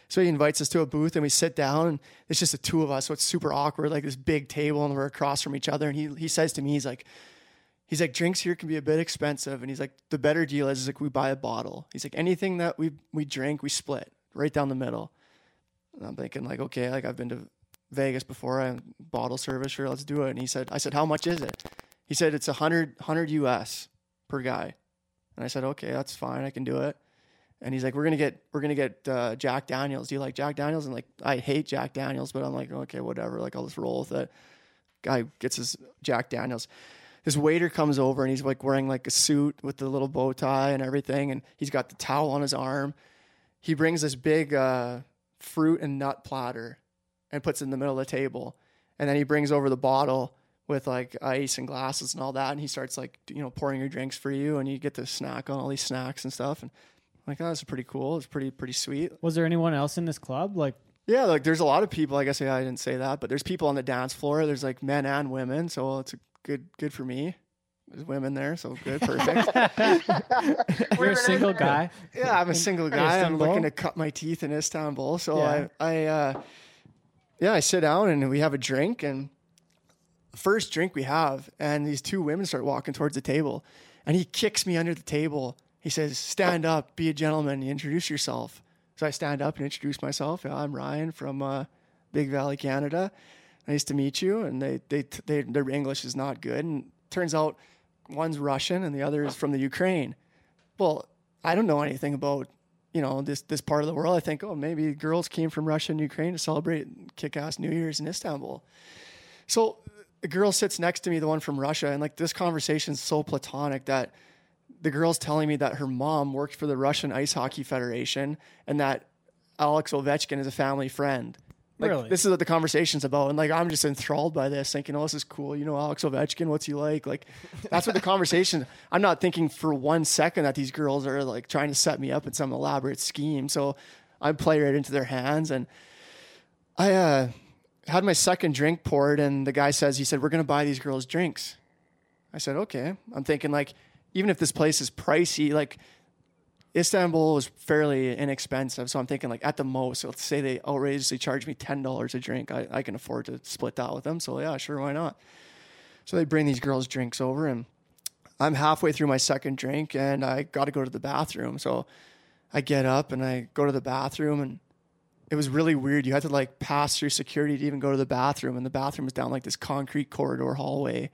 So he invites us to a booth, and we sit down, and it's just the two of us. So it's super awkward, like this big table, and we're across from each other. And he he says to me, he's like. He's like, drinks here can be a bit expensive. And he's like, the better deal is, is like we buy a bottle. He's like, anything that we we drink, we split right down the middle. And I'm thinking like, okay, like I've been to Vegas before, I bottle service, sure, let's do it. And he said, I said, how much is it? He said it's a hundred hundred US per guy. And I said, okay, that's fine, I can do it. And he's like, we're gonna get we're gonna get uh, Jack Daniels. Do you like Jack Daniels? And like, I hate Jack Daniels, but I'm like, okay, whatever. Like, I'll just roll with it. Guy gets his Jack Daniels. This waiter comes over and he's like wearing like a suit with the little bow tie and everything, and he's got the towel on his arm. He brings this big uh, fruit and nut platter and puts it in the middle of the table, and then he brings over the bottle with like ice and glasses and all that, and he starts like you know pouring your drinks for you, and you get to snack on all these snacks and stuff, and I'm like oh, that's pretty cool. It's pretty pretty sweet. Was there anyone else in this club? Like, Yeah, like there's a lot of people. I guess yeah, I didn't say that, but there's people on the dance floor. There's like men and women, so it's a good good for me. There's women there, so good, perfect. you're a single guy. yeah, I'm a single guy. I'm looking to cut my teeth in Istanbul, so Yeah. I I uh, yeah, I sit down and we have a drink and first drink we have, and these two women start walking towards the table, and he kicks me under the table. He says, "Stand up, be a gentleman, introduce yourself." So I stand up and introduce myself. Yeah, I'm Ryan from uh, Big Valley, Canada. Nice to meet you. And they, they, they, their English is not good. And turns out one's Russian and the other is from the Ukraine. Well, I don't know anything about you know this this part of the world. I think, oh, maybe girls came from Russia and Ukraine to celebrate kick-ass New Year's in Istanbul. So the girl sits next to me, the one from Russia, and like this conversation is so platonic that the girl's telling me that her mom worked for the Russian Ice Hockey Federation and that Alex Ovechkin is a family friend. Like Really? this is what the conversation's about, and like I'm just enthralled by this, thinking, "Oh, this is cool." You know, Alex Ovechkin, what's he like? Like, that's what the conversation. I'm not thinking for one second that these girls are like trying to set me up in some elaborate scheme. So I play right into their hands, and I uh, had my second drink poured, and the guy says, he said, "We're gonna buy these girls drinks." I said, "Okay." I'm thinking like, even if this place is pricey, like Istanbul is fairly inexpensive, so I'm thinking like at the most, let's say they outrageously charge me ten dollars a drink, I, I can afford to split that with them. So yeah, sure, why not? So they bring these girls drinks over, and I'm halfway through my second drink, and I got to go to the bathroom. So I get up and I go to the bathroom, and it was really weird. You had to like pass through security to even go to the bathroom, and the bathroom was down like this concrete corridor hallway.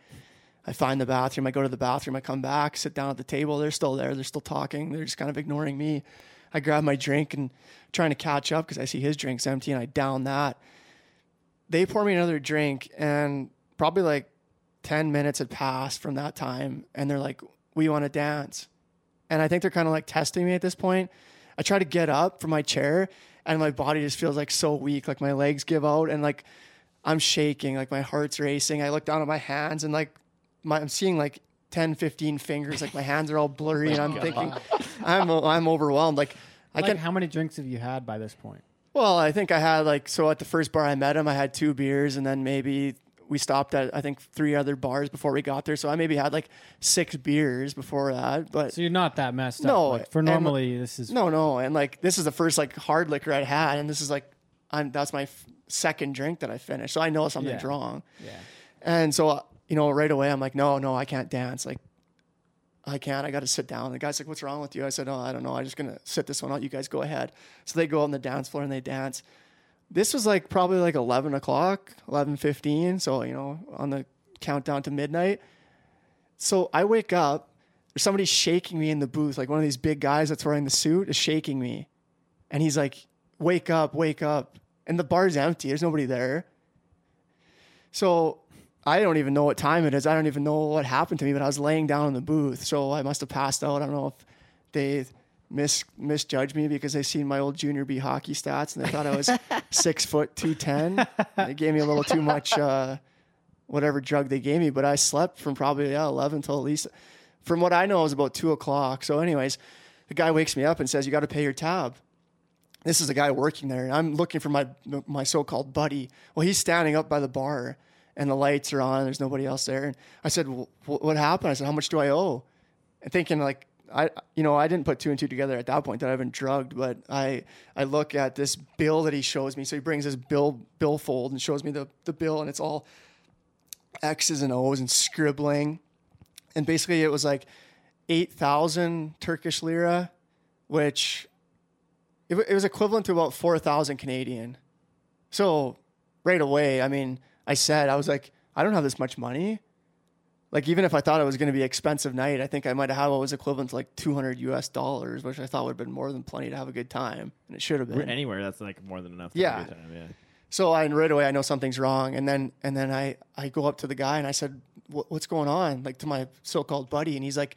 I find the bathroom. I go to the bathroom. I come back, sit down at the table. They're still there. They're still talking. They're just kind of ignoring me. I grab my drink and trying to catch up because I see his drink's empty and I down that. They pour me another drink and probably like 10 minutes had passed from that time. And they're like, We want to dance. And I think they're kind of like testing me at this point. I try to get up from my chair and my body just feels like so weak. Like my legs give out and like I'm shaking, like my heart's racing. I look down at my hands and like my, I'm seeing like 10, 15 fingers. Like my hands are all blurry, and I'm thinking, I'm I'm overwhelmed. Like I Like, can. how many drinks have you had by this point? Well, I think I had like so at the first bar I met him, I had two beers, and then maybe we stopped at I think three other bars before we got there. So I maybe had like six beers before that. But So you're not that messed No, up. Like, for and- normally, this is no, no, and like this is the first like hard liquor I had, and this is like I'm that's my f- second drink that I finished, so I know something's Yeah. wrong. yeah. And so, uh, you know, right away, I'm like, no, no, I can't dance. Like, I can't. I got to sit down. The guy's like, what's wrong with you? I said, oh, I don't know. I'm just to sit this one out. You guys go ahead. So they go on the dance floor and they dance. This was like probably like 11 o'clock, 11.15. So, you know, on the countdown to midnight. So I wake up. There's somebody shaking me in the booth. Like one of these big guys that's wearing the suit is shaking me. And he's like, wake up, wake up. And the bar's empty. There's nobody there. So I don't even know what time it is. I don't even know what happened to me, but I was laying down in the booth, so I must have passed out. I don't know if they mis misjudged me because they seen my old junior B hockey stats and they thought I was six foot two ten. They gave me a little too much uh, whatever drug they gave me, but I slept from probably yeah eleven till at least. From what I know, it was about two o'clock. So, anyways, the guy wakes me up and says, "You got to pay your tab." This is the guy working there, and I'm looking for my my so-called buddy. Well, he's standing up by the bar, and the lights are on. And there's nobody else there. And I said, "Wh- "What happened?" I said, "How much do I owe?" And thinking like I, you know, I didn't put two and two together at that point that I've been drugged, but I, I look at this bill that he shows me. So he brings this bill, billfold and shows me the, the bill and it's all X's and O's and scribbling. And basically it was like 8,000 Turkish lira, which it, it was equivalent to about 4,000 Canadian. So right away, I mean, I said, I was like, I don't have this much money like even if I thought it was going to be an expensive night, I think I might have had what was equivalent to like 200 US dollars, which I thought would have been more than plenty to have a good time, and it should have We're been. anywhere that's like more than enough. Yeah. have a good time, yeah. So I right away I know something's wrong, and then and then I I go up to the guy and I said, "What's going on?" Like to my so-called buddy, and he's like,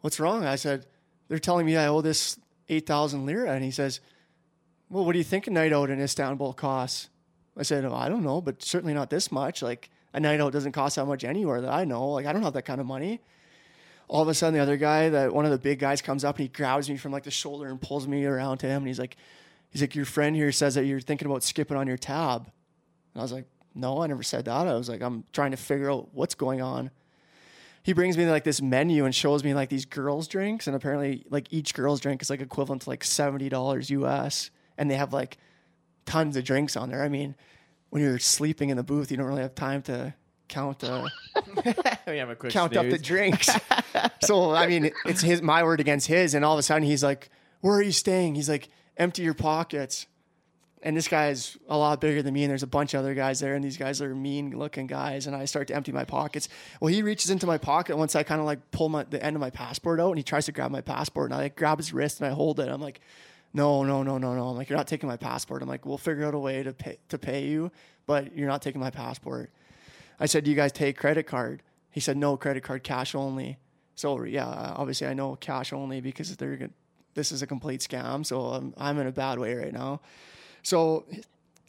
"What's wrong?" I said, "They're telling me I owe this 8,000 lira," and he says, "Well, what do you think a night out in Istanbul costs?" I said, oh, "I don't know, but certainly not this much. Like a night out doesn't cost that much anywhere that I know. Like I don't have that kind of money." All of a sudden, the other guy, that one of the big guys, comes up and he grabs me from like the shoulder and pulls me around to him, and he's like, "He's like, your friend here says that you're thinking about skipping on your tab." And I was like, "No, I never said that." I was like, "I'm trying to figure out what's going on." He brings me like this menu and shows me like these girls' drinks, and apparently like each girl's drink is like equivalent to like seventy dollars US, and they have like tons of drinks on there. I mean, when you're sleeping in the booth, you don't really have time to count. Uh, we have a quick count up the drinks. so I mean, it's his my word against his, and all of a sudden he's like, "Where are you staying?" He's like, "Empty your pockets." And this guy is a lot bigger than me, and there's a bunch of other guys there, and these guys are mean-looking guys. And I start to empty my pockets. Well, he reaches into my pocket once I kind of like pull my the end of my passport out, and he tries to grab my passport, and I like grab his wrist and I hold it. I'm like, no, no, no, no, no. I'm like, you're not taking my passport. I'm like, we'll figure out a way to pay to pay you, but you're not taking my passport. I said, do you guys take credit card? He said, no, credit card, cash only. So yeah, obviously I know cash only because they're this is a complete scam. So I'm, I'm in a bad way right now. So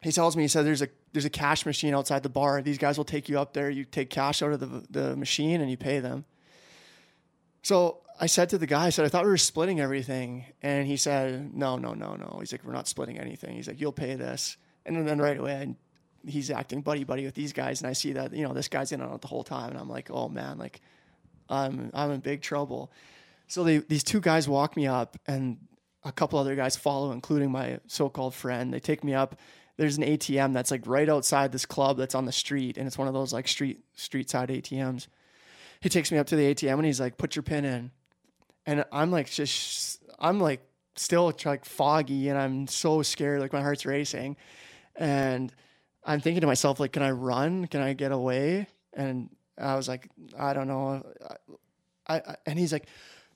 he tells me, he said, there's a there's a cash machine outside the bar. These guys will take you up there. You take cash out of the the machine and you pay them. So I said to the guy, I said, I thought we were splitting everything. And he said, No, no, no, no. He's like, We're not splitting anything. He's like, You'll pay this. And then right away, I, he's acting buddy buddy with these guys. And I see that, you know, this guy's in on it the whole time. And I'm like, Oh man, like, I'm, I'm in big trouble. So they, these two guys walk me up, and a couple other guys follow, including my so called friend. They take me up. There's an ATM that's like right outside this club that's on the street, and it's one of those like street street side ATMs. He takes me up to the ATM and he's like, "Put your pin in," and I'm like, just I'm like still like foggy, and I'm so scared, like my heart's racing, and I'm thinking to myself, like, can I run? Can I get away? And I was like, I don't know. I, I and he's like,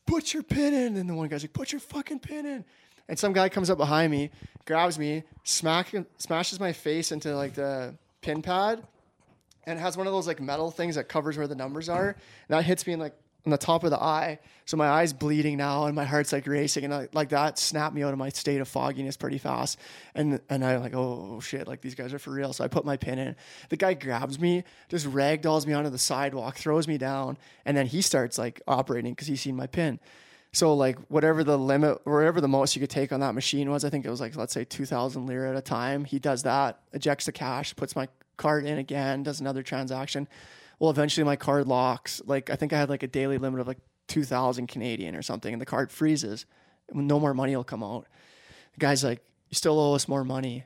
put your pin in. And the one guy's like, put your fucking pin in. And some guy comes up behind me, grabs me, smack, smashes my face into like the pin pad, and has one of those like metal things that covers where the numbers are. And that hits me in like on the top of the eye. So my eye's bleeding now, and my heart's like racing, and I, like that snapped me out of my state of fogginess pretty fast. And and I'm like, oh, oh shit, like these guys are for real. So I put my pin in. The guy grabs me, just ragdolls me onto the sidewalk, throws me down, and then he starts like operating because he's seen my pin. So like whatever the limit, wherever the most you could take on that machine was, I think it was like let's say two thousand lira at a time. He does that, ejects the cash, puts my card in again, does another transaction. Well, eventually my card locks. Like I think I had like a daily limit of like two thousand Canadian or something, and the card freezes. No more money will come out. The guy's like, "You still owe us more money."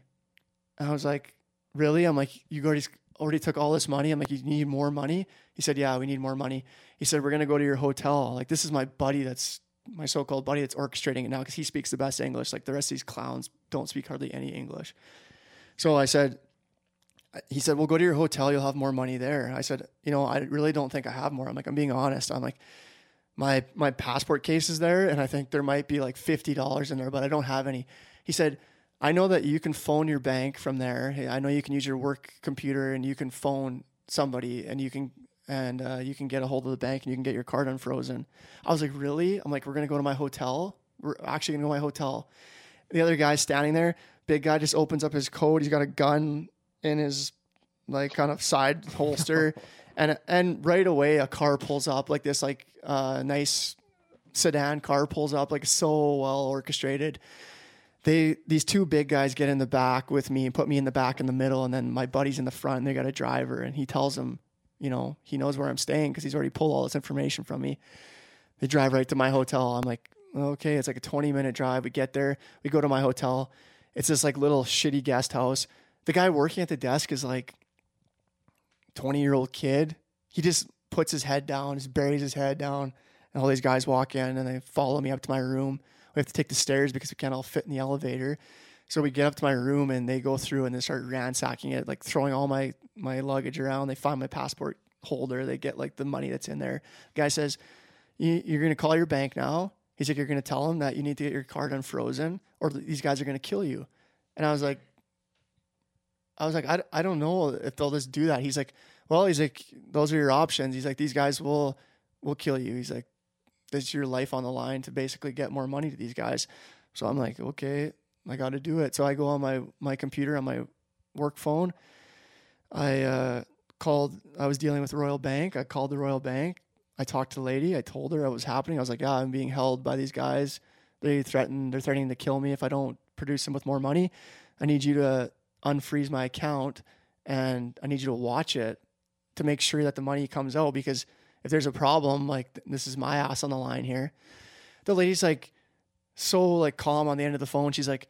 And I was like, "Really?" I'm like, "You already already took all this money." I'm like, "You need more money?" He said, "Yeah, we need more money." He said, "We're gonna go to your hotel." Like this is my buddy that's my so-called buddy that's orchestrating it now because he speaks the best English. Like the rest of these clowns don't speak hardly any English. So I said, he said, "We'll go to your hotel. You'll have more money there." I said, "You know, I really don't think I have more." I'm like, "I'm being honest." I'm like, "My my passport case is there, and I think there might be like fifty dollars in there, but I don't have any." He said, "I know that you can phone your bank from there. I know you can use your work computer and you can phone somebody and you can and uh, you can get a hold of the bank and you can get your card unfrozen. I was like, really? I'm like, we're gonna go to my hotel. We're actually gonna go to my hotel. The other guy standing there, big guy, just opens up his coat. He's got a gun in his like kind of side holster, and and right away a car pulls up like this like uh, nice sedan car pulls up like so well orchestrated. They these two big guys get in the back with me and put me in the back in the middle, and then my buddy's in the front. And they got a driver, and he tells them, you know, he knows where I'm staying because he's already pulled all this information from me. They drive right to my hotel. I'm like, okay, it's like a 20 minute drive. We get there, we go to my hotel. It's this like little shitty guest house. The guy working at the desk is like 20 year old kid. He just puts his head down, just buries his head down, and all these guys walk in and they follow me up to my room. We have to take the stairs because we can't all fit in the elevator. So we get up to my room and they go through and they start ransacking it, like throwing all my my luggage around. They find my passport holder. They get like the money that's in there. The guy says, you, "You're going to call your bank now." He's like, "You're going to tell them that you need to get your card unfrozen, or these guys are going to kill you." And I was like, I was like, I, I don't know if they'll just do that. He's like, well, he's like, those are your options. He's like, these guys will will kill you. He's like, is your life on the line to basically get more money to these guys. So I'm like, okay, I got to do it. So I go on my my computer on my work phone. I uh, called. I was dealing with Royal Bank. I called the Royal Bank. I talked to the lady. I told her what was happening. I was like, yeah, I'm being held by these guys. They threaten. They're threatening to kill me if I don't produce them with more money. I need you to unfreeze my account, and I need you to watch it to make sure that the money comes out because if there's a problem, like this is my ass on the line here. The lady's like so like calm on the end of the phone. She's like,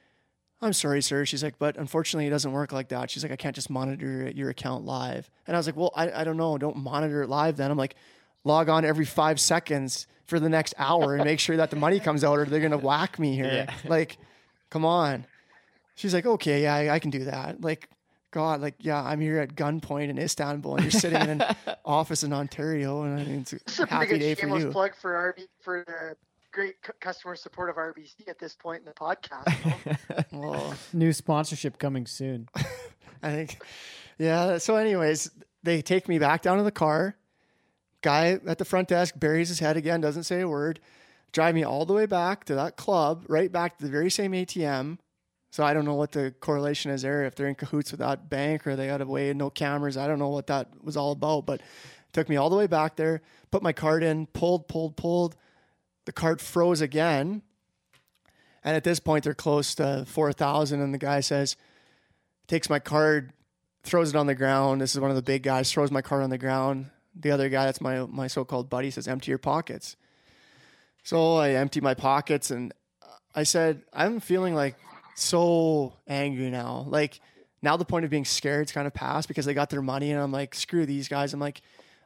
I'm sorry, sir. She's like, but unfortunately, it doesn't work like that. She's like, I can't just monitor your account live. And I was like, well, I, I don't know. Don't monitor it live then. I'm like, log on every five seconds for the next hour and make sure that the money comes out or they're going to whack me here. Like, come on. She's like, okay, yeah, I, I can do that. Like, God, like, yeah, I'm here at gunpoint in Istanbul and you're sitting in an office in Ontario. And I mean, it's This is a a happy pretty day for shameless you. plug for RB for the great cu- customer support of RBC at this point in the podcast. Well, New sponsorship coming soon. I think, yeah. So, anyways, they take me back down to the car. Guy at the front desk buries his head again, doesn't say a word. Drive me all the way back to that club, right back to the very same ATM. So I don't know what the correlation is there. If they're in cahoots with that bank or they got away no cameras, I don't know what that was all about. But took me all the way back there, put my card in, pulled, pulled, pulled. The card froze again, and at this point they're close to four thousand. And the guy says, takes my card, throws it on the ground. This is one of the big guys, throws my card on the ground. The other guy, that's my my so-called buddy, says, "Empty your pockets." So I empty my pockets, and I said, "I'm feeling like so angry now. Like now, the point of being scared's kind of passed because they got their money, and I'm like, screw these guys." I'm like,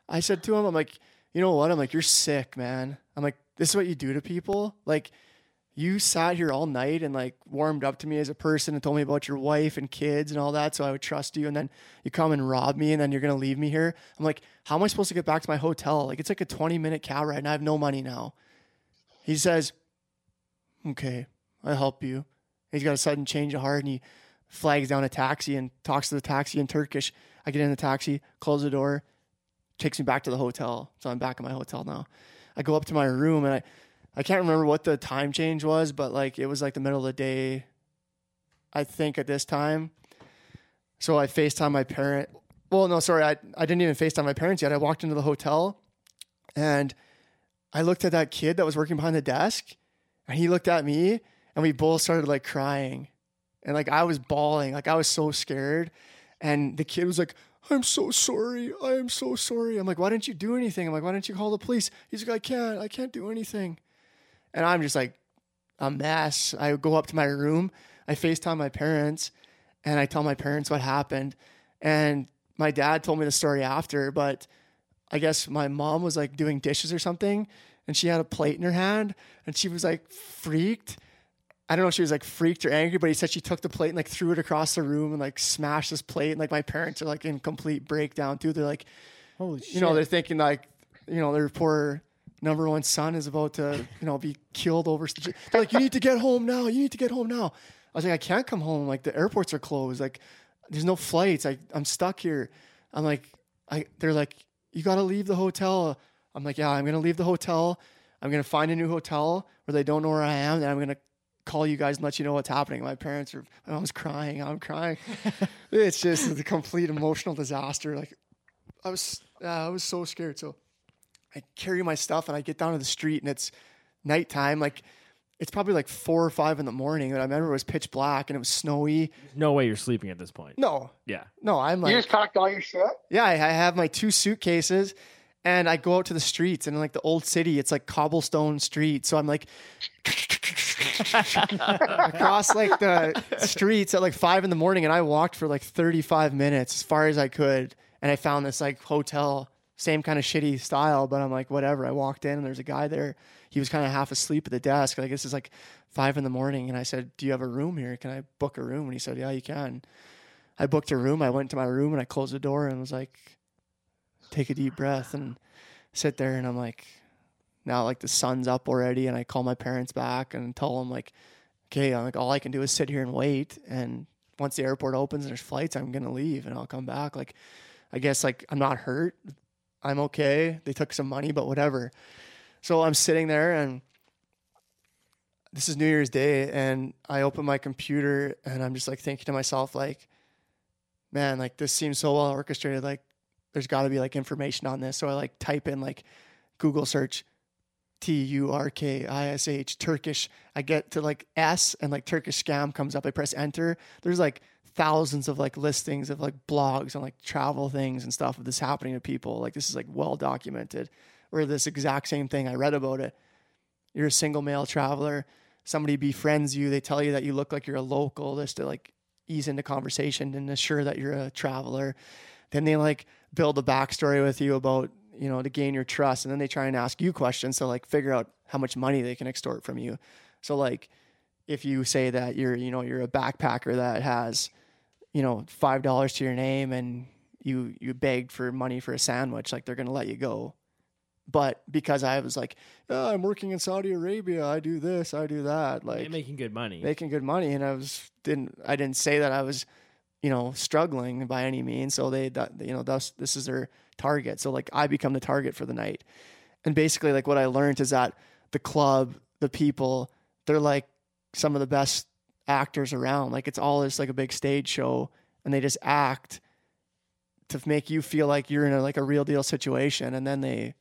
I said to him, "I'm like, you know what? I'm like, you're sick, man. I'm like, this is what you do to people, like." you sat here all night and like warmed up to me as a person and told me about your wife and kids and all that so I would trust you and then you come and rob me and then you're going to leave me here. I'm like, how am I supposed to get back to my hotel? Like it's like a 20 minute cab ride and I have no money now. He says, "Okay, I'll help you." He's got a sudden change of heart and he flags down a taxi and talks to the taxi in Turkish. I get in the taxi, close the door, takes me back to the hotel. So I'm back in my hotel now. I go up to my room and I I can't remember what the time change was, but like it was like the middle of the day, I think at this time. So I FaceTime my parent. Well, no, sorry, I, I didn't even FaceTime my parents yet. I walked into the hotel and I looked at that kid that was working behind the desk and he looked at me and we both started like crying. And like I was bawling, like I was so scared. And the kid was like, I'm so sorry. I am so sorry. I'm like, why didn't you do anything? I'm like, why didn't you call the police? He's like, I can't. I can't do anything. And I'm just like a mess. I go up to my room, I FaceTime my parents, and I tell my parents what happened. And my dad told me the story after, but I guess my mom was like doing dishes or something, and she had a plate in her hand, and she was like freaked. I don't know if she was like freaked or angry, but he said she took the plate and like threw it across the room and like smashed this plate. And like my parents are like in complete breakdown too. They're like, Holy shit. you know, they're thinking like, you know, their poor number one son is about to, you know, be killed over. They're like, you need to get home now. You need to get home now. I was like, I can't come home. Like the airports are closed. Like there's no flights. I, I'm stuck here. I'm like, I they're like, you got to leave the hotel. I'm like, yeah, I'm gonna leave the hotel. I'm gonna find a new hotel where they don't know where I am, and I'm gonna call you guys and let you know what's happening. My parents are, my mom's crying. I'm crying. it's just a complete emotional disaster. Like, I was, yeah, I was so scared. So I carry my stuff and I get down to the street and it's nighttime. Like, it's probably like four or five in the morning. And I remember it was pitch black and it was snowy. No way you're sleeping at this point. No, Yeah. no, I'm like, You just packed all your shit. yeah, I, I have my two suitcases and I go out to the streets and like the old city, it's like cobblestone street. So I'm like across like the streets at like five in the morning and I walked for like 35 minutes as far as I could. And I found this like hotel, same kind of shitty style, but I'm like, whatever. I walked in and there's a guy there. He was kind of half asleep at the desk. Like this is like five in the morning. And I said, Do you have a room here? Can I book a room? And he said, Yeah, you can. I booked a room. I went to my room and I closed the door and was like, take a deep breath and sit there. And I'm like, now like the sun's up already. And I call my parents back and tell them like, okay, I'm like, all I can do is sit here and wait. And once the airport opens and there's flights, I'm going to leave and I'll come back. Like, I guess like I'm not hurt. I'm okay. They took some money, but whatever. So I'm sitting there and this is New Year's Day and I open my computer and I'm just like thinking to myself, like, man, like this seems so well orchestrated. Like there's got to be like information on this. So I like type in like Google search T U R K I S H Turkish. I get to like S and like Turkish scam comes up. I press enter. There's like thousands of like listings of like blogs and like travel things and stuff of this happening to people. Like this is like well documented. Or this exact same thing. I read about it. You're a single male traveler. Somebody befriends you. They tell you that you look like you're a local just to like ease into conversation and assure that you're a traveler. Then they like build a backstory with you about, you know, to gain your trust. And then they try and ask you questions to like figure out how much money they can extort from you. So like if you say that you're, you know, you're a backpacker that has, you know, five dollars to your name and you you begged for money for a sandwich, like they're gonna let you go. But because I was like, oh, I'm working in Saudi Arabia, I do this, I do that, like They're making good money. making good money and I was didn't I didn't say that I was you know struggling by any means. So they you know thus this is their target. So like I become the target for the night. And basically like what I learned is that the club the people they're like some of the best actors around. Like it's all just like a big stage show and they just act to make you feel like you're in a like a real deal situation. And then they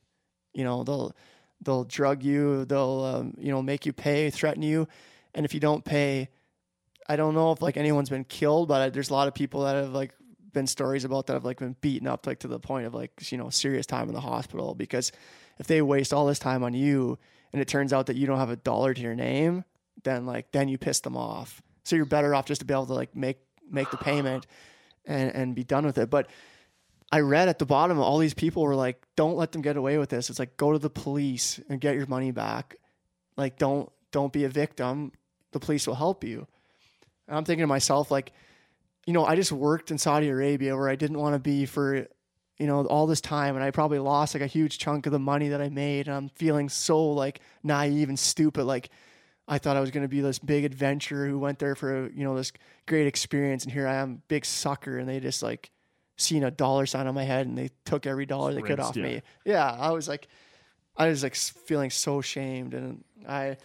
you know they'll they'll drug you they'll um, you know make you pay threaten you. And if you don't pay i don't know if like anyone's been killed but there's a lot of people that have like been stories about that have like been beaten up like to the point of like you know serious time in the hospital because if they waste all this time on you and it turns out that you don't have a dollar to your name then like then you piss them off so you're better off just to be able to like make make the payment and and be done with it but I read at the bottom, all these people were like, "Don't let them get away with this." It's like, go to the police and get your money back. Like, don't don't be a victim. The police will help you. And I'm thinking to myself, like, you know, I just worked in Saudi Arabia where I didn't want to be for, you know, all this time, and I probably lost like a huge chunk of the money that I made, and I'm feeling so like naive and stupid, like. I thought I was going to be this big adventurer who went there for you know this great experience, and here I am, big sucker, and they just like seen a dollar sign on my head and they took every dollar they could off you. me. Yeah, I was like, I was like feeling so shamed, and I, I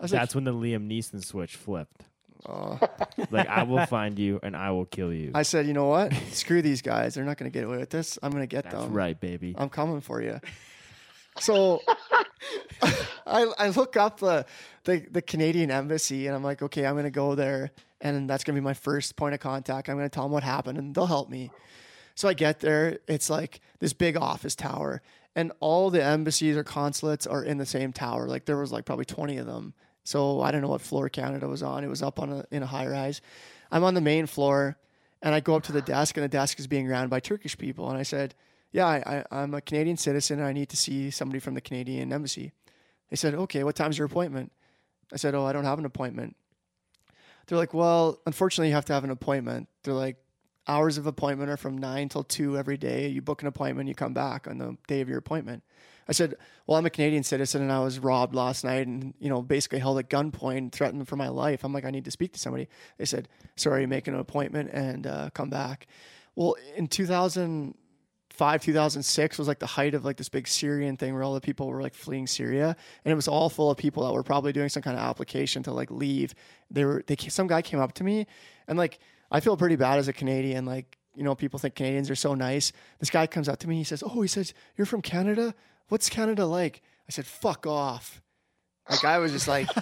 was That's when the Liam Neeson switch flipped. Like, Like I will find you and I will kill you. I said, you know what? Screw these guys. They're not going to get away with this. I'm going to get That's them. right, baby. I'm coming for you. So I I look up the, the the Canadian embassy and I'm like, okay, I'm gonna go there and that's gonna be my first point of contact. I'm gonna tell them what happened and they'll help me. So I get there, it's like this big office tower, and all the embassies or consulates are in the same tower. Like there was like probably 20 of them. So I don't know what floor Canada was on. It was up on a, in a high rise. I'm on the main floor, and I go up to the desk, and the desk is being ran by Turkish people. And I said, "Yeah, I, I, I'm a Canadian citizen. And I need to see somebody from the Canadian embassy." They said, "Okay, what time's your appointment?" I said, "Oh, I don't have an appointment." They're like, "Well, unfortunately, you have to have an appointment." They're like, "Hours of appointment are from nine till two every day. You book an appointment, you come back on the day of your appointment." I said, "Well, I'm a Canadian citizen, and I was robbed last night, and you know, basically held at gunpoint, threatened for my life." I'm like, "I need to speak to somebody." They said, "Sorry, make an appointment and uh, come back." Well, in 2015, 2005, 2006 was like the height of like this big Syrian thing where all the people were like fleeing Syria, and it was all full of people that were probably doing some kind of application to like leave. They were they some guy came up to me, and like I feel pretty bad as a Canadian. Like you know, people think Canadians are so nice. This guy comes up to me, he says, "Oh, he says you're from Canada. What's Canada like?" I said, "Fuck off." Like I was just like.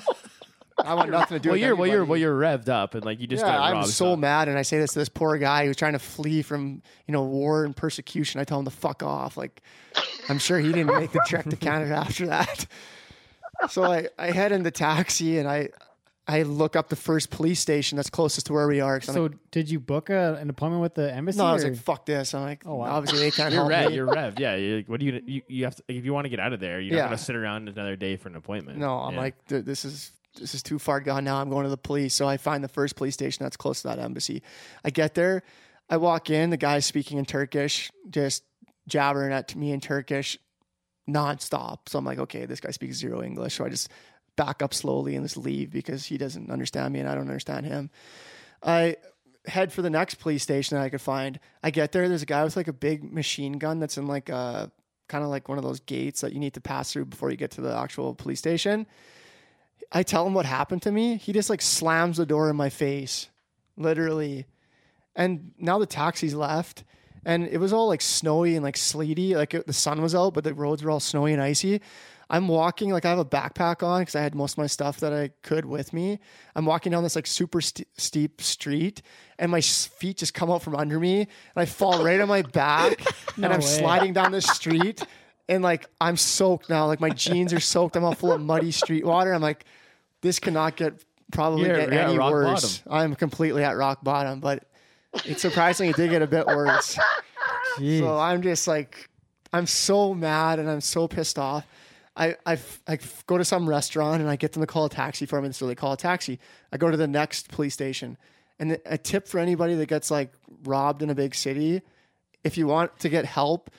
I want nothing to do Well, with you're well, you're well, you're revved up, and like you just yeah, got I'm so so- mad, and I say this to this poor guy who's trying to flee from you know war and persecution. I tell him to fuck off. Like, I'm sure he didn't make the trek to Canada after that. So I, I head in the taxi and I I look up the first police station that's closest to where we are. So like, did you book a, an appointment with the embassy? no, I was or- like, fuck this. I'm like, Oh, wow. obviously they can't You're help rev. me. You're revved. Yeah. You're like, what do you, you? You have to. If you want to get out of there, you're Yeah. not gonna sit around another day for an appointment. No, I'm Yeah. like, this is this is too far gone. Now I'm going to the police. So I find the first police station that's close to that embassy. I get there, I walk in. The guy's speaking in Turkish, just jabbering at me in Turkish, nonstop. So I'm like, okay, this guy speaks zero English. So I just back up slowly and just leave because he doesn't understand me and I don't understand him. I head for the next police station that I could find. I get there. There's a guy with like a big machine gun that's in like a kind of like one of those gates that you need to pass through before you get to the actual police station. I tell him what happened to me. He just like slams the door in my face, literally. And now the taxi's left, and it was all like snowy and like sleety. Like it, the sun was out, but the roads were all snowy and icy. I'm walking like I have a backpack on because I had most of my stuff that I could with me. I'm walking down this like super st- steep street, and my feet just come out from under me, and I fall right on my back, and I'm way. sliding down the street, and like I'm soaked now. Like my jeans are soaked. I'm all full of muddy street water. I'm like, this cannot get probably get any worse. I'm completely at rock bottom, but it surprisingly did get a bit worse. Jeez. So I'm just like, I'm so mad and I'm so pissed off. I, I, I go to some restaurant and I get them to call a taxi for me. So they call a taxi. I go to the next police station. And a tip for anybody that gets like robbed in a big city if you want to get help,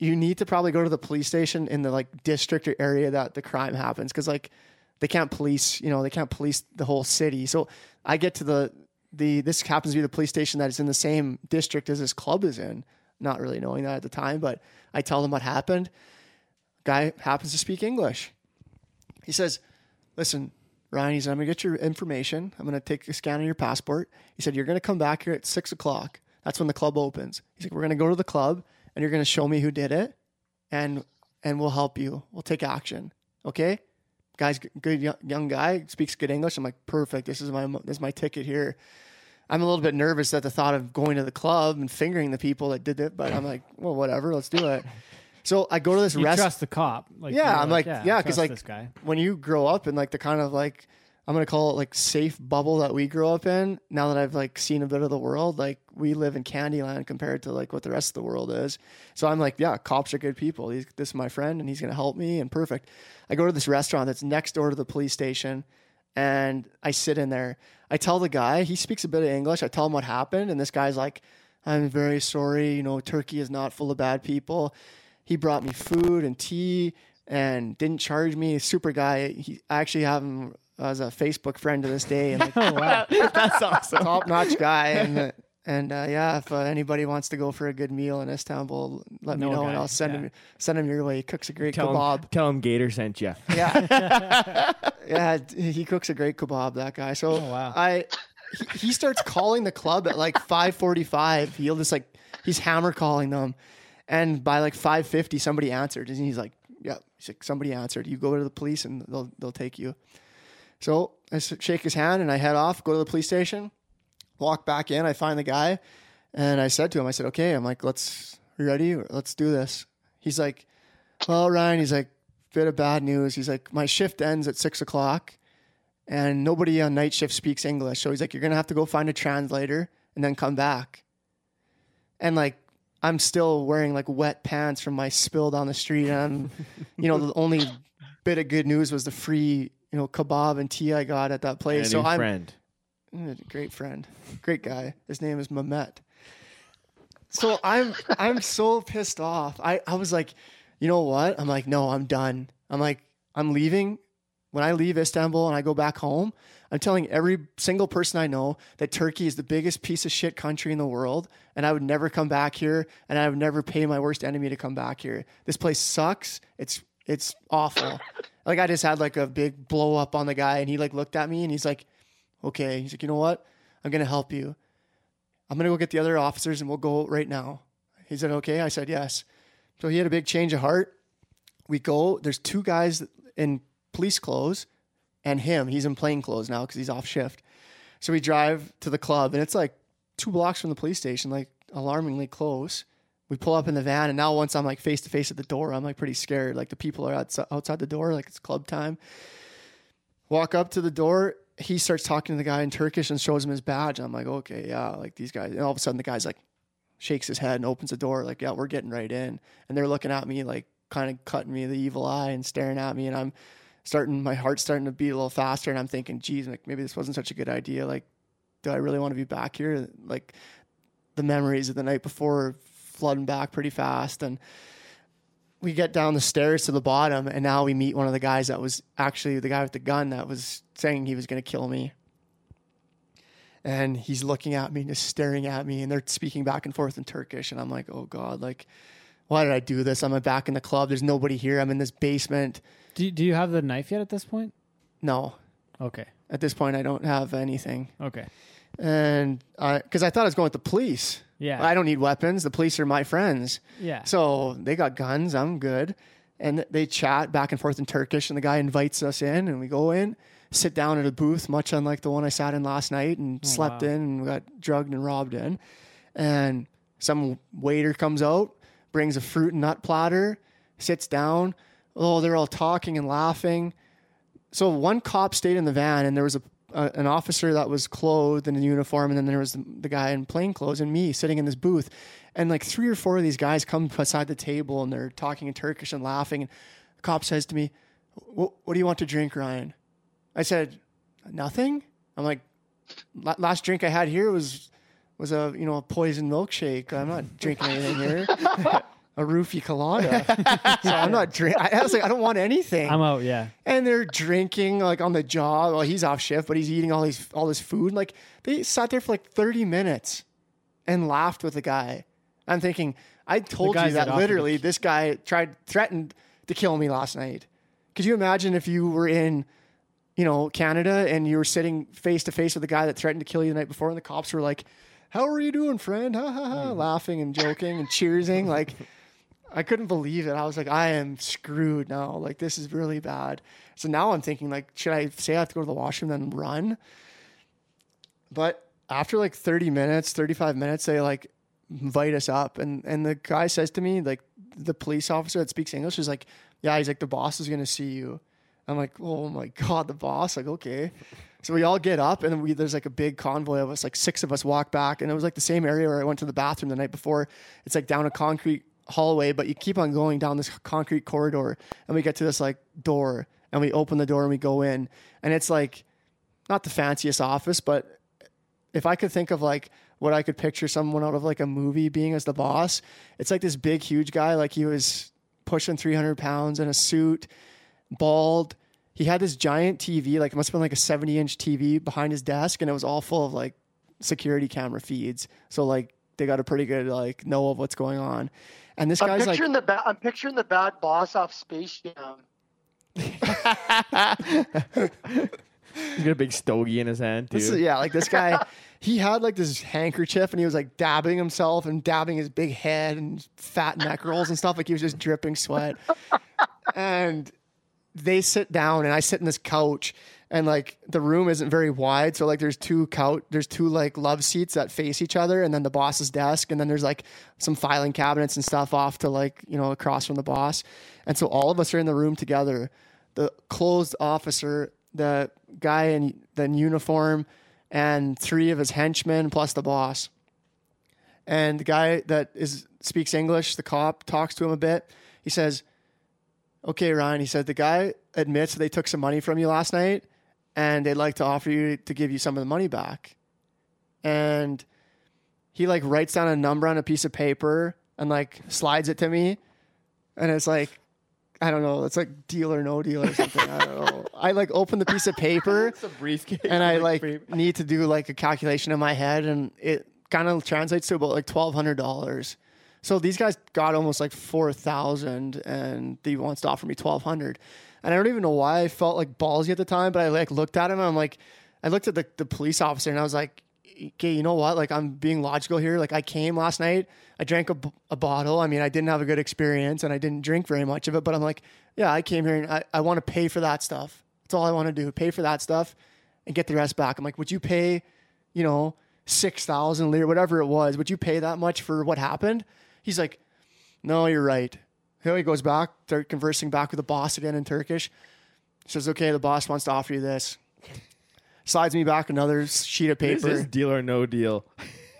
you need to probably go to the police station in the like district or area that the crime happens. Cause like they can't police, you know, they can't police the whole city. So I get to the, the, this happens to be the police station that is in the same district as this club is in not really knowing that at the time, but I tell them what happened. Guy happens to speak English. He says, Listen, Ryan, he said, I'm going to get your information. I'm going to take a scan of your passport. He said, You're going to come back here at six o'clock. That's when the club opens. He's like, We're going to go to the club and you're going to show me who did it and and we'll help you. We'll take action. Okay? Guy's good young, guy, speaks good English. I'm like, perfect. This is my this is my ticket here. I'm a little bit nervous at the thought of going to the club and fingering the people that did it, but I'm like, well, whatever, let's do it. So I go to this restaurant. you rest. trust the cop? Like, Yeah, you're I'm like, yeah, because trust like, this guy. when you grow up in like the kind of like I'm gonna call it like safe bubble that we grow up in. Now that I've like seen a bit of the world, like we live in Candyland compared to like what the rest of the world is. So I'm like, yeah, cops are good people. He's, this is my friend, and he's gonna help me, and perfect. I go to this restaurant that's next door to the police station, and I sit in there. I tell the guy, he speaks a bit of English. I tell him what happened, and this guy's like, I'm very sorry. You know, Turkey is not full of bad people. He brought me food and tea and didn't charge me. Super guy. He, I actually have him as a Facebook friend to this day and like Oh wow. That's awesome. top notch guy. And and uh, yeah, if uh, anybody wants to go for a good meal in Istanbul, let me Know know and I'll send yeah. him send him your way. He cooks a great Tell kebab. him, tell him Gator sent you. Yeah, yeah, he cooks a great kebab. That guy. So Oh, wow. I he, he starts calling the club at like five forty five. He'll just like he's hammer calling them, and by like five fifty, somebody answered, and he's like, "Yeah." He's like, "Somebody answered. You go to the police, and they'll they'll take you." So I shake his hand and I head off, go to the police station, walk back in. I find the guy, and I said to him, "I said, okay." I'm like, "Let's you ready? Let's do this." He's like, "Well, Ryan," he's like, "Bit of bad news." He's like, "My shift ends at six o'clock." and nobody on night shift speaks English. So he's like, you're gonna have to go find a translator and then come back. And like, I'm still wearing like wet pants from my spill down the street. And I'm, you know, the only bit of good news was the free, you know, kebab and tea I got at that place. a So I'm friend. Mm, great friend, great guy. His name is Mamet. So I'm I'm so pissed off. I I was like, you know what? I'm like, no, I'm done. I'm like, I'm leaving. when I leave Istanbul and I go back home, I'm telling every single person I know that Turkey is the biggest piece of shit country in the world, and I would never come back here, and I would never pay my worst enemy to come back here. This place sucks. It's it's awful. like I just had like a big blow up on the guy, and he like looked at me and he's like, "Okay." He's like, "You know what? I'm gonna help you. I'm gonna go get the other officers, and we'll go right now." He said, "Okay." I said, "Yes." So he had a big change of heart. We go. There's two guys in police clothes and him. He's in plain clothes now because he's off shift. So we drive to the club, and it's like two blocks from the police station, like alarmingly close. We pull up in the van, and now once I'm like face to face at the door, I'm like pretty scared. Like the people are outside, the door, like it's club time. Walk up to the door. He starts talking to the guy in Turkish and shows him his badge. I'm like, okay, yeah, like these guys. And all of a sudden, the guy's like, shakes his head and opens the door, like, yeah, we're getting right in. And they're looking at me, like, kind of cutting me the evil eye and staring at me. And I'm starting, my heart's starting to beat a little faster. And I'm thinking, geez, like, maybe this wasn't such a good idea. Like, do I really want to be back here? Like, the memories of the night before flooding back pretty fast. And we get down the stairs to the bottom, and now we meet one of the guys that was actually the guy with the gun that was saying he was going to kill me. And he's looking at me, just staring at me, and they're speaking back and forth in Turkish. And I'm like, oh God, like, why did I do this? I'm back in the club. There's nobody here. I'm in this basement. Do you, do you have the knife yet at this point? No, Okay. At this point, I don't have anything. Okay. And because I thought I was going with the police. Yeah. I don't need weapons. The police are my friends. yeah. So they got guns. I'm good. And they chat back and forth in Turkish. And the guy invites us in, and we go in, sit down at a booth, much unlike the one I sat in last night, and oh, slept wow. in and got drugged and robbed in. And some waiter comes out, brings a fruit and nut platter, sits down. Oh, they're all talking and laughing. So one cop stayed in the van, and there was a, a an officer that was clothed in a uniform, and then there was the, the guy in plain clothes, and me sitting in this booth. And like three or four of these guys come beside the table, and they're talking in Turkish and laughing. And the cop says to me, "What, do you want to drink, Ryan?" I said, "Nothing." I'm like, "La- "Last drink I had here was was a you know a poison milkshake. I'm not drinking anything here." A roofie colada. so I'm not drink. I was like, I don't want anything I'm out. Yeah. and they're drinking like on the job. Well, he's off shift, but he's eating all these all this food. Like they sat there for like thirty minutes and laughed with the guy. I'm thinking, I told you that that literally this guy tried threatened to kill me last night. Could you imagine if you were in, you know, Canada and you were sitting face to face with the guy that threatened to kill you the night before, and the cops were like, "How are you doing, friend?" Ha ha ha, laughing and joking and cheersing like. I couldn't believe it. I was like, I am screwed now. Like this is really bad. So now I'm thinking, like, should I say I have to go to the washroom then run? But after like 30 minutes, 35 minutes, they like invite us up, and and the guy says to me, like, the police officer that speaks English is like, yeah, he's like, the boss is gonna see you. I'm like, oh my god, the boss. Like, okay. So we all get up, and we there's like a big convoy of us, like six of us walk back, and it was like the same area where I went to the bathroom the night before. It's like down a concrete hallway, but you keep on going down this concrete corridor, and we get to this like door, and we open the door and we go in, and it's like not the fanciest office, but if I could think of like what I could picture someone out of like a movie being as the boss, it's like this big, huge guy, like he was pushing 300 pounds in a suit, bald. He had this giant TV, like it must have been like a 70 inch TV behind his desk, and it was all full of like security camera feeds. So like they got a pretty good like know of what's going on. And this I'm guy's like, picturing the ba- I'm picturing the bad boss off Space Jam. He's got a big stogie in his hand too. This is, yeah, like this guy, he had like this handkerchief and he was like dabbing himself and dabbing his big head and fat neck rolls and stuff. Like he was just dripping sweat. and they sit down and I sit in this couch and like the room isn't very wide. So like there's two couch, there's two like love seats that face each other and then the boss's desk. And then there's like some filing cabinets and stuff off to like, you know, across from the boss. And so all of us are in the room together. The closed officer, the guy in the uniform, and three of his henchmen plus the boss. And the guy that is speaks English, the cop talks to him a bit. He says, "Okay, Ryan," he said, "the guy admits they took some money from you last night, and they'd like to offer you to give you some of the money back." And he like writes down a number on a piece of paper and like slides it to me, and it's like I don't know. It's like deal or no deal or something. I don't know. I like open the piece of paper It's a briefcase. and I like need to do like a calculation in my head, and it kind of translates to about like twelve hundred dollars. So these guys got almost like four thousand, and he wants to offer me twelve hundred. And I don't even know why I felt like ballsy at the time, but I like looked at him and I'm like, I looked at the, the police officer and I was like, okay, you know what? Like I'm being logical here. Like I came last night, I drank a, a bottle. I mean, I didn't have a good experience and I didn't drink very much of it, but I'm like, yeah, I came here and I, I want to pay for that stuff. That's all I want to do. Pay for that stuff and get the rest back. I'm like, would you pay, you know, 6,000 lira, whatever it was, would you pay that much for what happened? He's like, no, you're right. So he goes back, start conversing back with the boss again in Turkish. Says, okay, the boss wants to offer you this. Slides me back another sheet of paper. This paper. is deal or no deal.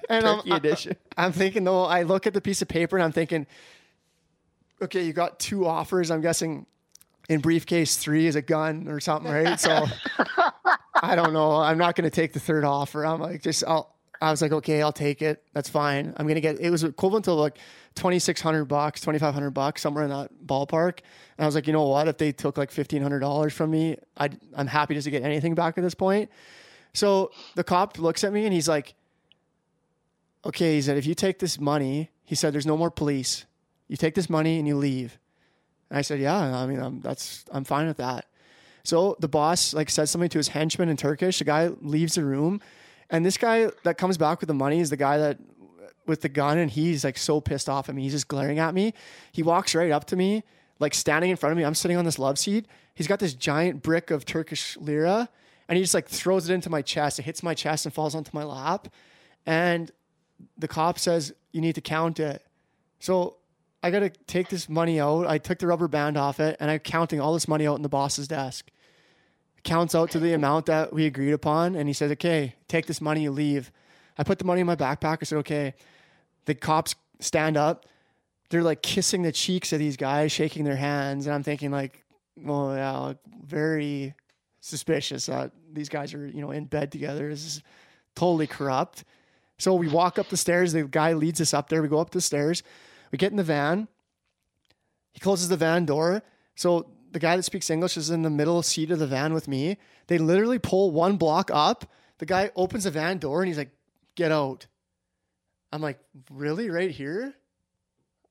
and I'm, Turkey edition. I'm thinking though, I look at the piece of paper and I'm thinking, okay, you got two offers. I'm guessing in briefcase three is a gun or something, right? So I don't know. I'm not going to take the third offer. I'm like, just I'll. I was like, okay, I'll take it. That's fine. I'm gonna get. It was equivalent to like twenty six hundred bucks, twenty five hundred bucks, somewhere in that ballpark. And I was like, you know what? If they took like fifteen hundred dollars from me, I I'm happy just to get anything back at this point. So the cop looks at me and he's like, okay, he said, if you take this money, he said, there's no more police. You take this money and you leave. And I said, yeah, I mean, I'm, that's, I'm fine with that. So the boss like says something to his henchman in Turkish. The guy leaves the room, and this guy that comes back with the money is the guy that with the gun, and he's like so pissed off at me. He's just glaring at me. He walks right up to me, like standing in front of me. I'm sitting on this love seat. He's got this giant brick of Turkish lira, and he just like throws it into my chest. It hits my chest and falls onto my lap, and the cop says you need to count it. So I got to take this money out. I took the rubber band off it and I'm counting all this money out in the boss's desk. Counts out to the amount that we agreed upon. And he says, okay, take this money, you leave. I put the money in my backpack. I said, okay. The cops stand up. They're like kissing the cheeks of these guys, shaking their hands. And I'm thinking, like, well, yeah, like, very suspicious that these guys are, you know, in bed together. This is totally corrupt. So we walk up the stairs. The guy leads us up there. We go up the stairs. We get in the van. He closes the van door. So the guy that speaks English is in the middle seat of the van with me. They literally pull one block up. The guy opens the van door and he's like, "Get out." I'm like, "Really? Right here?"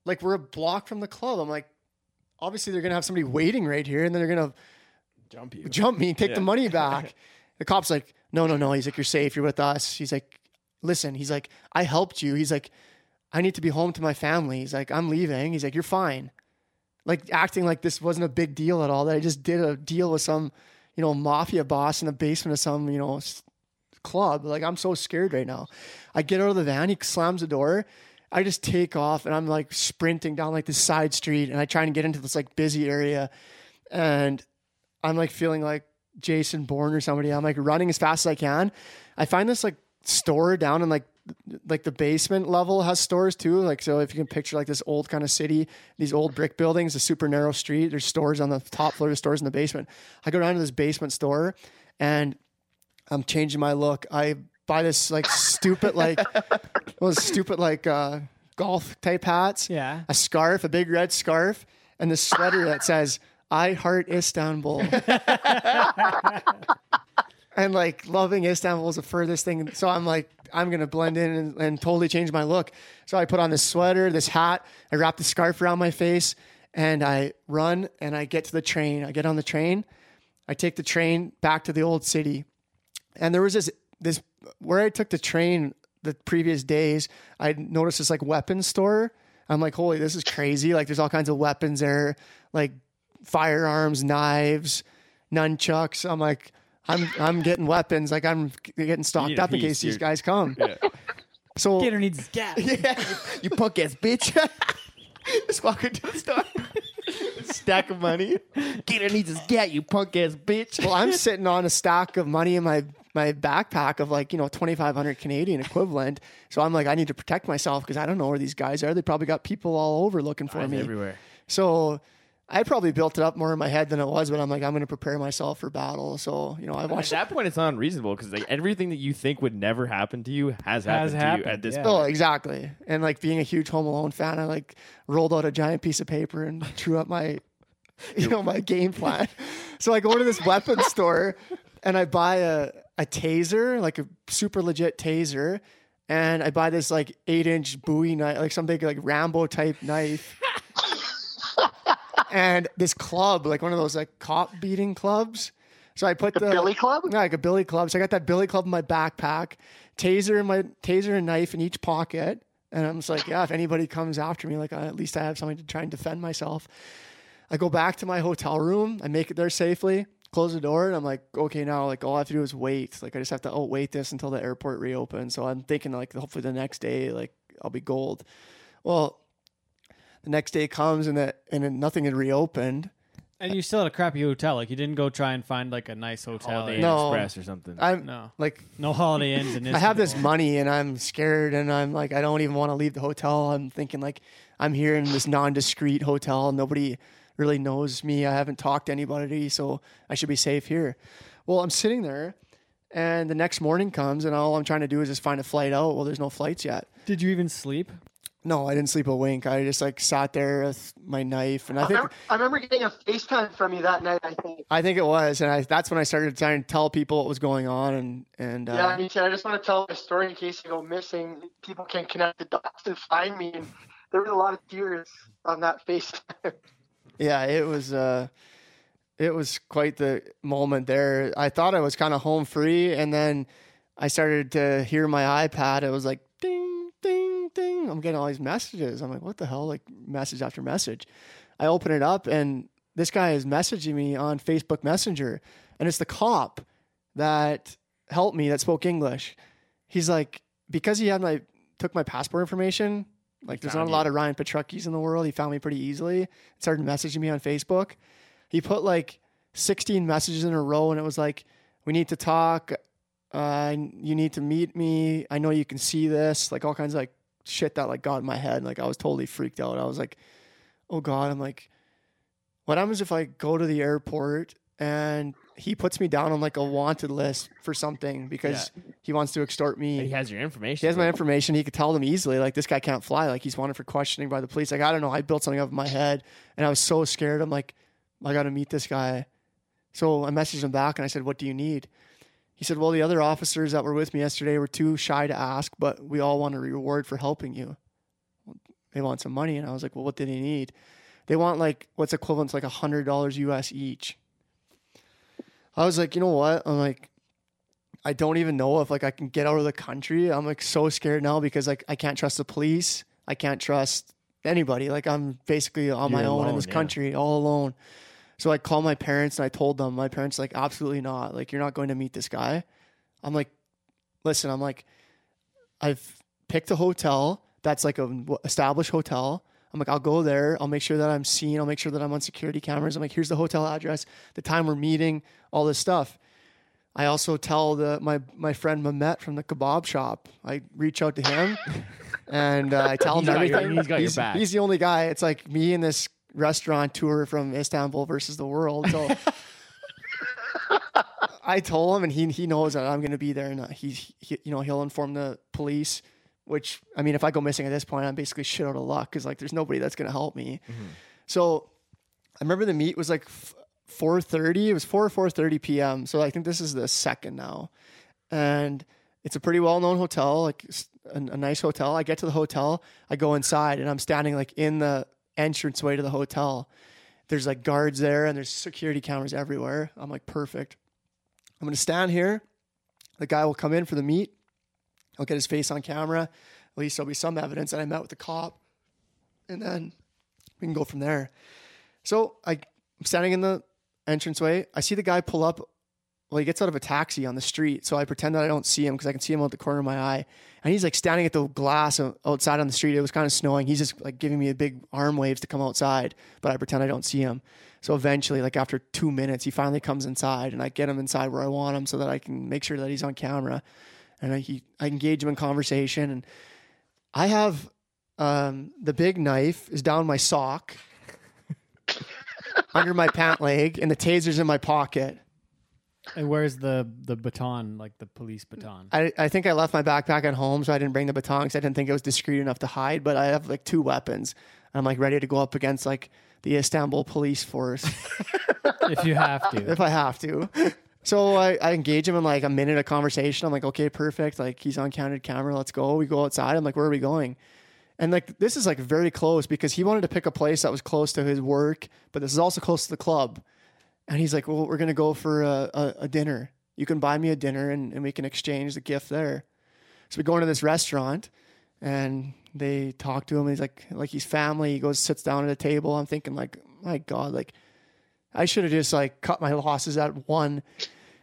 Like we're a block from the club. I'm like, obviously they're gonna have somebody waiting right here, and then they're gonna Jump you. jump me and take the money back. the cop's like, no, no, no. He's like, you're safe. You're with us. He's like, listen. He's like, I helped you. He's like, I need to be home to my family. He's like, I'm leaving. He's like, you're fine. Like acting like this wasn't a big deal at all. That I just did a deal with some, you know, mafia boss in the basement of some, you know, club. Like I'm so scared right now. I get out of the van. He slams the door. I just take off and I'm like sprinting down like this side street and I try and get into this like busy area and I'm like feeling like Jason Bourne or somebody. I'm like running as fast as I can. I find this like store down in like like the basement level has stores too. Like so if you can picture like this old kind of city, these old brick buildings, a super narrow street, there's stores on the top floor, there's stores in the basement. I go down to this basement store and I'm changing my look. I buy this like stupid like well stupid like uh golf type hats Yeah. a scarf, a big red scarf, and this sweater that says "I heart Istanbul." and like loving Istanbul is the furthest thing. So I'm like, I'm gonna blend in and, and totally change my look. So I put on this sweater, this hat, I wrap the scarf around my face, and I run and I get to the train. I get on the train, I take the train back to the old city, and there was this this where I took the train the previous days. I noticed this like weapons store. I'm like, holy, this is crazy! Like, there's all kinds of weapons there, like firearms, knives, nunchucks. I'm like, I'm I'm getting weapons. Like, I'm getting stocked need a up in piece. case these You're- guys come. So Gator needs his gas. yeah, you punk ass bitch. Just walk into the store. Stack of money. Gator needs his gat, you punk ass bitch. Well, I'm sitting on a stack of money in my my backpack of like you know 2,500 Canadian equivalent. So I'm like, I need to protect myself because I don't know where these guys are. They probably got people all over looking for me. everywhere. So I probably built it up more in my head than it was, but I'm like, I'm going to prepare myself for battle. So you know, I At watched. that point, it's not unreasonable because like everything that you think would never happen to you has happened, to you at this yeah. Oh, point. exactly. And like being a huge Home Alone fan, I like rolled out a giant piece of paper and drew up my you know, my game plan. So I go to this weapons store and I buy a, a taser, like a super legit taser. And I buy this like eight inch Bowie knife, like some big like Rambo type knife. And this club, like one of those like cop beating clubs. So I put The the, Billy Club? yeah, like a billy club. So I got that billy club in my backpack, taser in my taser and knife in each pocket. And I'm just like, yeah, if anybody comes after me, like I, at least I have something to try and defend myself. I go back to my hotel room. I make it there safely. Close the door, and I'm like, okay, now like all I have to do is wait. Like I just have to oh, outwait this until the airport reopens. So I'm thinking like hopefully the next day, like I'll be gold. Well, the next day comes and that and then nothing had reopened. And you still had a crappy hotel. Like you didn't go try and find like a nice hotel. Holiday or- No. Express or something. I'm No. like No Holiday Inns in I have this money and I'm scared and I'm like I don't even want to leave the hotel. I'm thinking like I'm here in this non-discreet hotel. Nobody really knows me. I haven't talked to anybody, so I should be safe here. Well, I'm sitting there and the next morning comes and all I'm trying to do is just find a flight out. Well, there's no flights yet. Did you even sleep? No, I didn't sleep a wink. I just like sat there with my knife and I I think remember, I remember getting a FaceTime from you that night. I think. I think it was and I that's when I started trying to tell people what was going on and and uh, Yeah, he said, I just want to tell my story in case I go missing. People can connect the dots and find me. And there was a lot of tears on that FaceTime. yeah, it was uh it was quite the moment there. I thought I was kind of home free and then I started to hear my iPad. It was like ding ding. I'm getting all these messages. I'm like, what the hell? Like message after message. I open it up and this guy is messaging me on Facebook Messenger and it's the cop that helped me that spoke English. He's like because he had my took my passport information, like there's not found a lot of Ryan Petruckis in the world. He found me pretty easily. Started messaging me on Facebook. He put like 16 messages in a row, and it was like, "We need to talk. Uh, you need to meet me. I know you can see this." Like all kinds of like shit that like got in my head. Like I was totally freaked out. I was like, "Oh God!" I'm like, "What happens if I go to the airport and he puts me down on like a wanted list for something because he wants to extort me?" He has your information. He has my information. He could tell them easily, like, this guy can't fly. Like, he's wanted for questioning by the police. Like, I don't know. I built something up in my head and I was so scared. I'm like, I got to meet this guy. So I messaged him back and I said, What do you need? He said, Well, the other officers that were with me yesterday were too shy to ask, but we all want a reward for helping you. They want some money. And I was like, Well, what do they need? They want like what's equivalent to like a hundred dollars US each. I was like, you know what? I'm like, I don't even know if like I can get out of the country. I'm like so scared now because like I can't trust the police. I can't trust anybody. Like I'm basically on my You're own in this yeah. country, all alone. So I called my parents and I told them. My parents like absolutely not. Like you're not going to meet this guy. I'm like, listen. I'm like, I've picked a hotel that's like a established hotel. I'm like, I'll go there. I'll make sure that I'm seen. I'll make sure that I'm on security cameras. I'm like, here's the hotel address, the time we're meeting, all this stuff. I also tell the my my friend Mamet from the kebab shop. I reach out to him, and uh, I tell him He's your- everything. he's got your he's, back. he's the only guy. It's like me and this restaurant tour from Istanbul versus the world. So I told him, and he he knows that I'm going to be there, and uh, he's he, you know he'll inform the police. Which I mean, if I go missing at this point, I'm basically shit out of luck because like there's nobody that's going to help me. So I remember the meet was like f- 4:30. It was 4 4:30 p.m. So I think this is the second now, and it's a pretty well known hotel, like a nice hotel. I get to the hotel, I go inside, and I'm standing like in the entranceway to the hotel. There's like guards there, and there's security cameras everywhere. I'm like, perfect. I'm gonna stand here. The guy will come in for the meet. I'll get his face on camera. At least there'll be some evidence that I met with the cop, and then we can go from there. So I'm standing in the entranceway. I see the guy pull up. Well, he gets out of a taxi on the street. So I pretend that I don't see him because I can see him out the corner of my eye. And he's like standing at the glass outside on the street. It was kind of snowing. He's just like giving me a big arm waves to come outside, but I pretend I don't see him. So eventually, like after two minutes, he finally comes inside and I get him inside where I want him so that I can make sure that he's on camera. And I, he, I engage him in conversation. And I have um, the big knife is down my sock under my pant leg and the taser's in my pocket. And where's the the baton, like the police baton? I, I think I left my backpack at home, so I didn't bring the baton because I didn't think it was discreet enough to hide. But I have like two weapons. I'm like ready to go up against like the Istanbul police force if you have to. if I have to. So I, I engage him in like a minute of conversation. I'm like, okay, perfect. Like he's on counted camera. Let's go. We go outside. I'm like, where are we going? And like this is like very close because he wanted to pick a place that was close to his work, but this is also close to the club. And he's like, well, we're gonna go for a, a, a dinner. You can buy me a dinner and, and we can exchange the gift there. So we go into this restaurant and they talk to him. He's like, like he's family. He goes, sits down at a table. I'm thinking like, my God, like I should have just like cut my losses at one.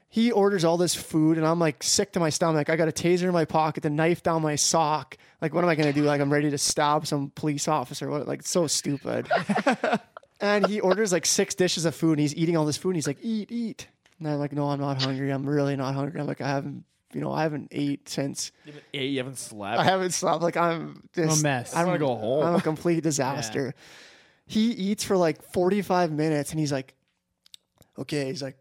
He orders all this food and I'm like sick to my stomach. I got a taser in my pocket, the knife down my sock. Like, what am I gonna do? Like, I'm ready to stab some police officer. What? Like, so stupid. and he orders like six dishes of food and he's eating all this food and he's like, eat, eat. And I'm like, no, I'm not hungry. I'm really not hungry. I'm like, I haven't, you know, I haven't ate since You haven't ate, you haven't slept. I haven't slept. Like I'm just mess. I'm wanna go home. I'm a complete disaster. He eats for like 45 minutes and he's like, okay, he's like,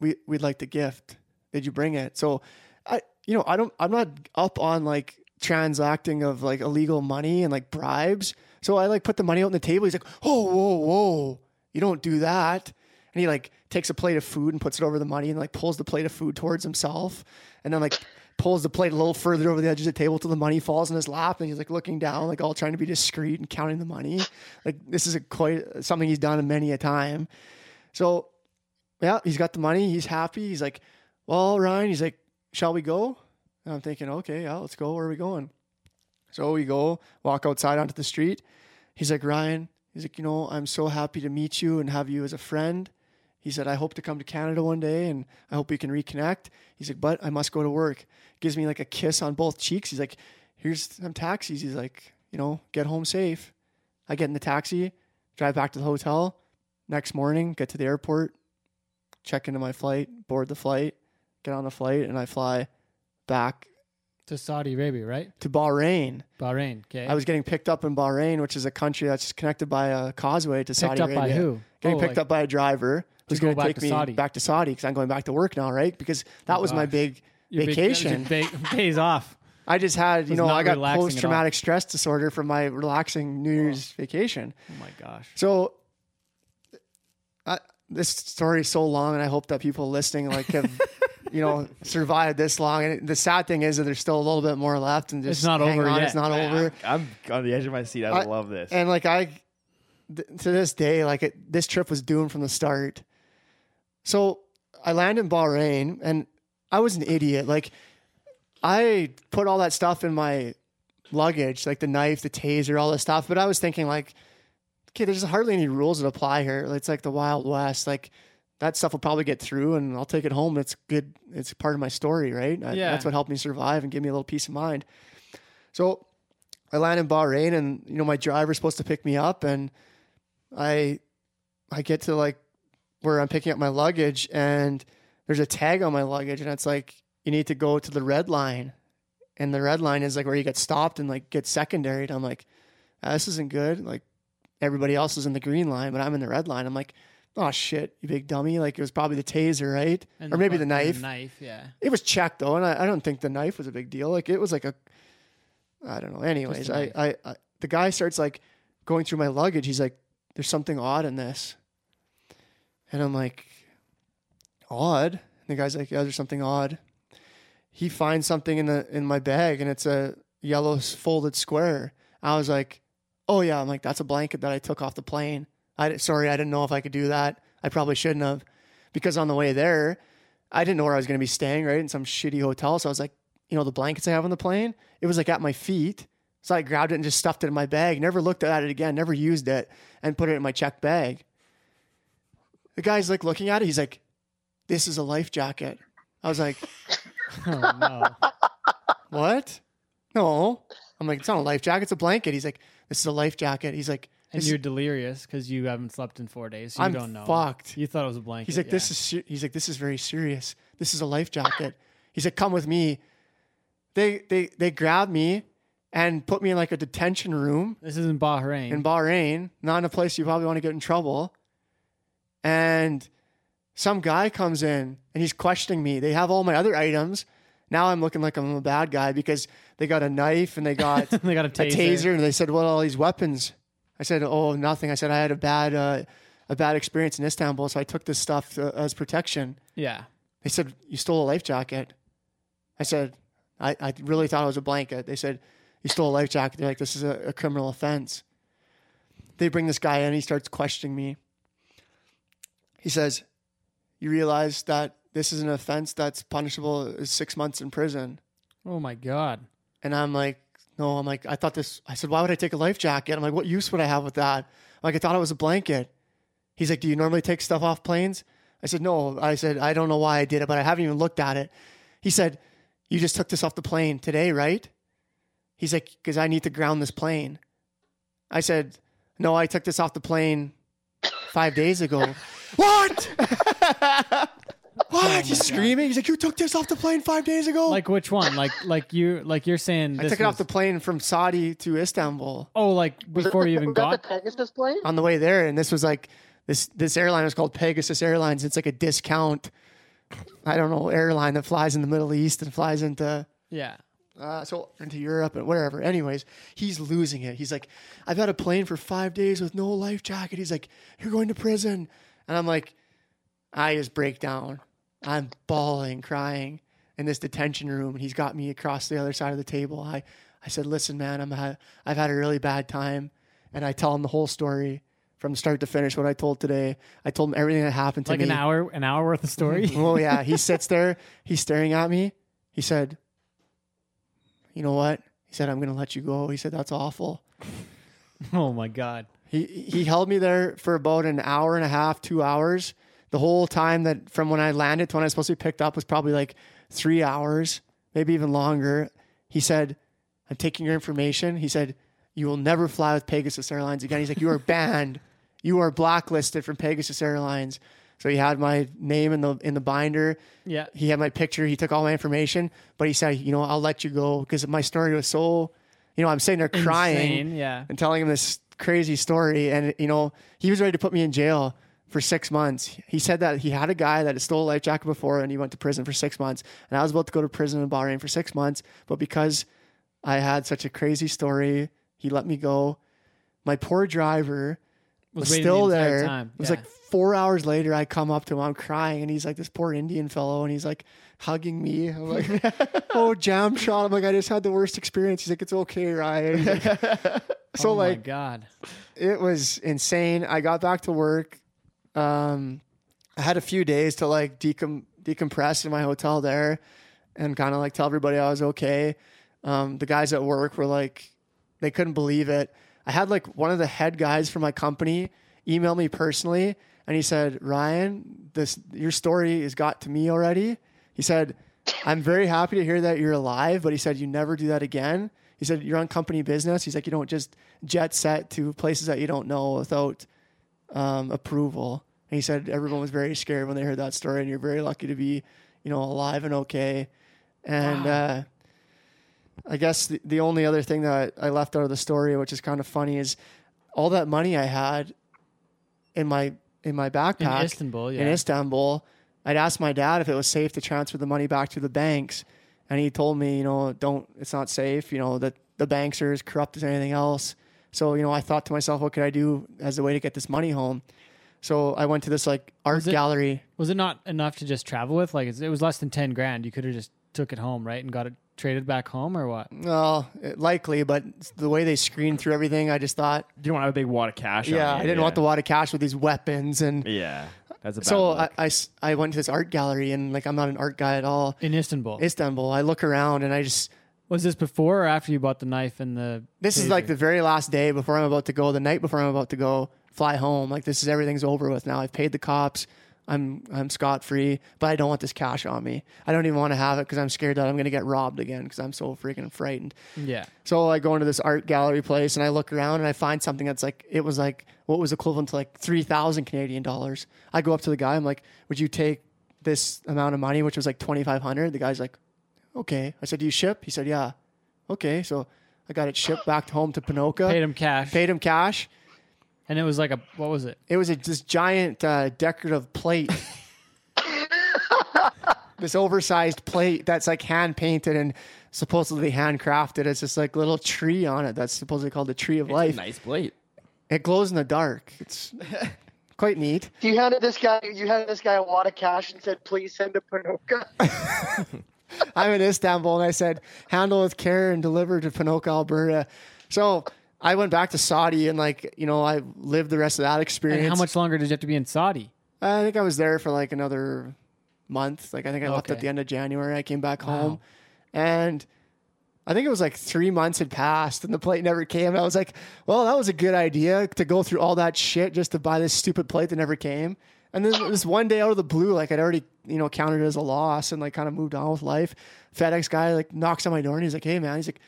we we'd like the gift. Did you bring it? So I you know, I don't I'm not up on like transacting of like illegal money and like bribes. So I like put the money out on the table. He's like, oh, whoa, whoa. You don't do that. And he like takes a plate of food and puts it over the money and like pulls the plate of food towards himself. And then like pulls the plate a little further over the edge of the table till the money falls in his lap. And he's like looking down, like all trying to be discreet and counting the money. Like this is a quite something he's done many a time. So yeah, he's got the money. He's happy. He's like, well, Ryan, he's like, shall we go? And I'm thinking, okay, yeah, let's go. Where are we going? So we go, walk outside onto the street. He's like, Ryan, he's like, you know, I'm so happy to meet you and have you as a friend. He said, I hope to come to Canada one day and I hope we can reconnect. He's like, but I must go to work. Gives me like a kiss on both cheeks. He's like, here's some taxis. He's like, you know, get home safe. I get in the taxi, drive back to the hotel. Next morning, get to the airport, check into my flight, board the flight, get on the flight, and I fly back to Saudi Arabia, right? to Bahrain. Bahrain. Okay. I was getting picked up in Bahrain, which is a country that's connected by a causeway to picked Saudi up Arabia. by who? Getting Oh, picked like- up by a driver who's go going to take me Saudi. back to Saudi because I'm going back to work now, right? Because that oh, was my big Your vacation. big- pays off. I just had, you know, I got relaxing at all. post traumatic stress disorder from my relaxing New oh. Year's vacation. Oh my gosh. So, I, this story is so long, and I hope that people listening like have, you know, survived this long. And the sad thing is that there's still a little bit more left, and just It's not hang over on, yet. It's not over. I'm on the edge of my seat. I, I- love this. And like I, th- to this day, like it, this trip was doomed from the start. So I land in Bahrain, and I was an idiot. Like I put all that stuff in my luggage, like the knife, the taser, all this stuff. But I was thinking, like, okay, there's hardly any rules that apply here. It's like the Wild West. Like that stuff will probably get through, and I'll take it home. It's good. It's part of my story, right? I- Yeah. that's what helped me survive and give me a little peace of mind. So I land in Bahrain, and you know my driver's supposed to pick me up, and I I get to like where I'm picking up my luggage, and there's a tag on my luggage, and it's like you need to go to the red line, and the red line is like where you get stopped and like get secondary. I'm like, "Ah, this isn't good. Like everybody else is in the green line, but I'm in the red line. I'm like, oh shit, you big dummy! Like it was probably the taser, right, And or maybe the knife. knife, yeah. It was checked though, and I, I don't think the knife was a big deal. Like it was like a, I don't know. Anyways, I. I, I the guy starts like going through my luggage. He's like, "There's something odd in this," and I'm like, "Odd." And the guy's like, "Yeah, there's something odd." He finds something in the in my bag, and it's a yellow folded square. I was like, "Oh yeah," I'm like, "That's a blanket that I took off the plane." I sorry, I didn't know if I could do that. I probably shouldn't have, because on the way there, I didn't know where I was going to be staying, right? In some shitty hotel. So I was like, you know, the blankets I have on the plane, it was like at my feet. So I grabbed it and just stuffed it in my bag. Never looked at it again, never used it, and put it in my check bag. The guy's like looking at it. He's like, this is a life jacket. I was like, Oh no. what? No. I'm like, it's not a life jacket, it's a blanket. He's like, this is a life jacket. He's like, and you're delirious because you haven't slept in four days. So you I'm don't know. fucked. You thought it was a blanket. He's like, yeah. this is ser-. he's like, this is very serious. This is a life jacket. He's like, come with me. They they they grabbed me and put me in like a detention room This is in Bahrain. in Bahrain, not in a place you probably want to get in trouble. And some guy comes in and he's questioning me. They have all my other items. Now I'm looking like I'm a bad guy because they got a knife and they got they got a a taser. taser and they said, "What are all these weapons?" I said, "Oh, nothing." I said I had a bad uh, a bad experience in Istanbul, so I took this stuff uh, as protection. Yeah. They said, You stole a life jacket. I said, I, I really thought it was a blanket. They said, You stole a life jacket. They're like, This is a, a criminal offense. They bring this guy in. He starts questioning me. He says, You realize that this is an offense that's punishable as six months in prison. Oh my god. And I'm like, No, I'm like, I thought this. I said, Why would I take a life jacket? I'm like, What use would I have with that? I'm like, I thought it was a blanket. He's like, Do you normally take stuff off planes? I said, No. I said, I don't know why I did it, but I haven't even looked at it. He said, You just took this off the plane today, right? He's like, Because I need to ground this plane. I said, No, I took this off the plane five days ago. what? what? He's screaming. He's like, You took this off the plane five days ago? Like which one? Like like you like you're saying I this took it off the was- plane from Saudi to Istanbul Oh, like before you even Was that got the Pegasus plane? on the way there, and this was like this this airline was called Pegasus Airlines. It's like a discount, I don't know, airline that flies in the Middle East and flies into Yeah. uh, so into Europe and wherever. Anyways, he's losing it. He's like, I've had a plane for five days with no life jacket. He's like, you're going to prison, and I'm like, I just break down. I'm bawling, crying in this detention room, and he's got me across the other side of the table. I I said, listen, man, I'm ha- I've had a really bad time, and I tell him the whole story from start to finish. What I told today, I told him everything that happened to me." Like me. an hour an hour worth of story. Oh yeah, he sits there. He's staring at me. He said, "You know what?" He said, "I'm going to let you go." He said, "That's awful." oh my god. He he held me there for about an hour and a half, two hours. The whole time that from when I landed to when I was supposed to be picked up was probably like three hours, maybe even longer. He said, "I'm taking your information." He said, "You will never fly with Pegasus Airlines again." He's like, "You are banned. You are blacklisted from Pegasus Airlines." So he had my name in the in the binder Yeah. he had my picture. He took all my information, but he said, you know, I'll let you go because my story was so, you know, I'm sitting there crying Insane, yeah. and telling him this crazy story. And, you know, he was ready to put me in jail for six months. He said that he had a guy that had stole a life jacket before and he went to prison for six months. And I was about to go to prison in Bahrain for six months. But because I had such a crazy story, he let me go. My poor driver was, waiting still the there. Time. It was like four hours later. I come up to him. I'm crying, and he's like this poor Indian fellow, and he's like hugging me. I'm like, "Oh, jam shot." I'm like, "I just had the worst experience." He's like, "It's okay, Ryan." Like- so oh my like, god. it was insane. I got back to work. Um, I had a few days to like decom- decompress in my hotel there, and kind of like tell everybody I was okay. Um, the guys at work were like, they couldn't believe it. I had like one of the head guys from my company email me personally, and he said, "Ryan, this your story has got to me already." He said, "I'm very happy to hear that you're alive," but he said, "You never do that again." He said, "You're on company business." He's like, "You don't just jet set to places that you don't know without um, approval." And he said everyone was very scared when they heard that story, and you're very lucky to be, you know, alive and okay. And uh, I guess the, the only other thing that I left out of the story, which is kind of funny, is all that money I had in my in my backpack In Istanbul, yeah. in Istanbul. I'd asked my dad if it was safe to transfer the money back to the banks, and he told me, you know, don't. It's not safe. You know that the banks are as corrupt as anything else. So you know, I thought to myself, what could I do as a way to get this money home? So I went to this like art Was it- gallery. Was it not enough to just travel with? Like it was less than ten grand. You could have just took it home, right, and got it traded back home, or what? Well, it- likely, but the way they screened through everything, I just thought, You don't want to have a big wad of cash. on yeah, you, I didn't want the wad of cash with these weapons and. Yeah, that's a bad So I, look. I s- I went to this art gallery and like I'm not an art guy at all. In Istanbul. Istanbul. I look around and I just was this before or after you bought the knife and the? This is taser? like the very last day before I'm about to go, the night before I'm about to go fly home. Like this is everything's over with now. I've paid the cops. I'm I'm scot free, but I don't want this cash on me. I don't even want to have it because I'm scared that I'm going to get robbed again because I'm so freaking frightened. yeah. So I go into this art gallery place and I look around and I find something that's like it was like what was equivalent to like three thousand Canadian dollars. I go up to the guy. I'm like, "Would you take this amount of money?" Which was like twenty five hundred. The guy's like, "Okay." I said, "Do you ship?" He said, "Yeah." Okay, so I got it shipped back home to Ponoka. Paid him cash, Paid him cash. and it was like a what was it? It was a, this giant uh, decorative plate. this oversized plate that's like hand painted and supposedly handcrafted. It's just like little tree on it that's supposedly called the tree of life. nice plate. It glows in the dark. It's quite neat. You handed this guy you handed this guy a lot of cash and said, "Please send to Ponoka." I'm in Istanbul, and I said, handle with care and deliver to Ponoka, Alberta. So I went back to Saudi, and like you know, I lived the rest of that experience. And how much longer did you have to be in Saudi? I think I was there for like another month. Like I think I left at the end of January. I came back home, and I think it was like three months had passed, and the plate never came. And I was like, "Well, that was a good idea to go through all that shit just to buy this stupid plate that never came." And then this one day out of the blue, like I'd already you know counted it as a loss and like kind of moved on with life. FedEx guy like knocks on my door and he's like, "Hey man," he's like.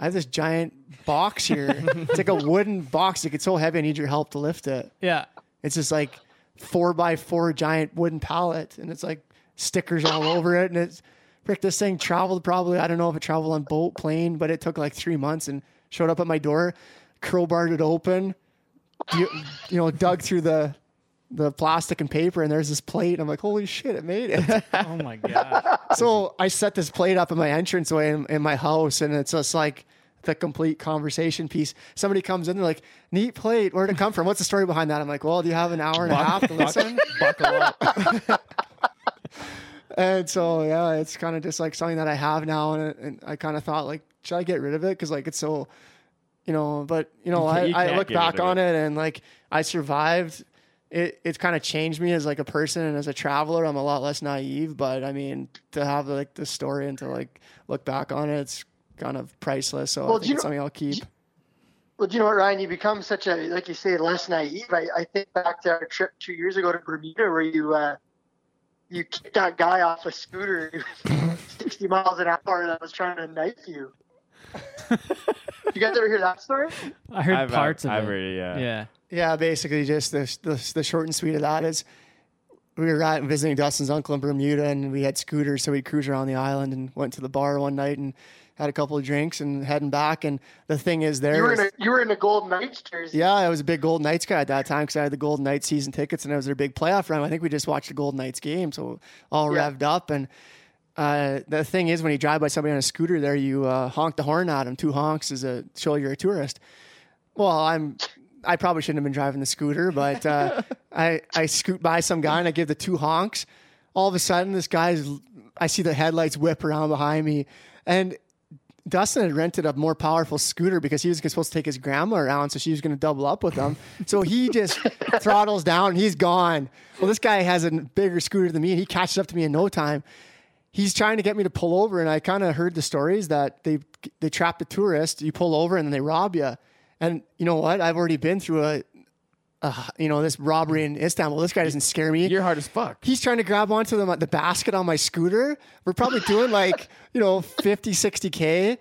I have this giant box here. it's like a wooden box. Like it's so heavy, I need your help to lift it. Yeah. It's just like four by four giant wooden pallet, and it's like stickers all over it. And it's frick, this thing traveled probably I don't know if it traveled on boat, plane, but it took like three months and showed up at my door, crowbarred it open, you, you know, dug through the the plastic and paper, and there's this plate. I'm like, holy shit, it made it. Oh my god. so I set this plate up in my entranceway in, in my house, and it's just like the complete conversation piece. Somebody comes in, they're like, "Neat plate. Where'd it come from? What's the story behind that?" I'm like, "Well, do you have an hour and a half to listen?" Buckle up. and so yeah, it's kind of just like something that I have now, and, and I kind of thought like, should I get rid of it? Because like it's so, you know. But you know, You I, I look back of on it. and like I survived. It it's kind of changed me as like a person and as a traveler. I'm a lot less naive, but I mean to have like the story and to like look back on it, it's kind of priceless. So Well, I do think it's know- something I'll keep. Well, do you know what, Ryan? You become such a, like you say, less naive. I, I think back to our trip two years ago to Bermuda where you uh, you kicked that guy off a scooter 60 miles an hour that was trying to knife you. you guys ever hear that story? I heard I've, parts I've, of I've it. heard yeah. Yeah. Yeah, basically just the, the the short and sweet of that is we were at visiting Dustin's uncle in Bermuda and we had scooters, so we cruised around the island and went to the bar one night and had a couple of drinks and heading back. And the thing is, there You were is- in a you were in a Golden Knights jersey. yeah, I was a big Golden Knights guy at that time because I had the Golden Knights season tickets and it was their big playoff run. I think we just watched the Golden Knights game, so all Yeah. revved up. And uh, the thing is, when you drive by somebody on a scooter, there you uh, honk the horn at them. Two honks is a show you're a tourist. Well, I'm. I probably shouldn't have been driving the scooter, but uh, I I scoot by some guy and I give the two honks. All of a sudden, this guy's. I see the headlights whip around behind me, and Dustin had rented a more powerful scooter because he was supposed to take his grandma around, so she was going to double up with him. So he just throttles down. He's gone. Well, this guy has a bigger scooter than me, and he catches up to me in no time. He's trying to get me to pull over, and I kind of heard the stories that they they trap the tourist. You pull over, and then they rob you. And you know what? I've already been through a, a you know this robbery in Istanbul. This guy doesn't scare me. You're hard as fuck. He's trying to grab onto the, the basket on my scooter. We're probably doing like, you know, 50, 60K.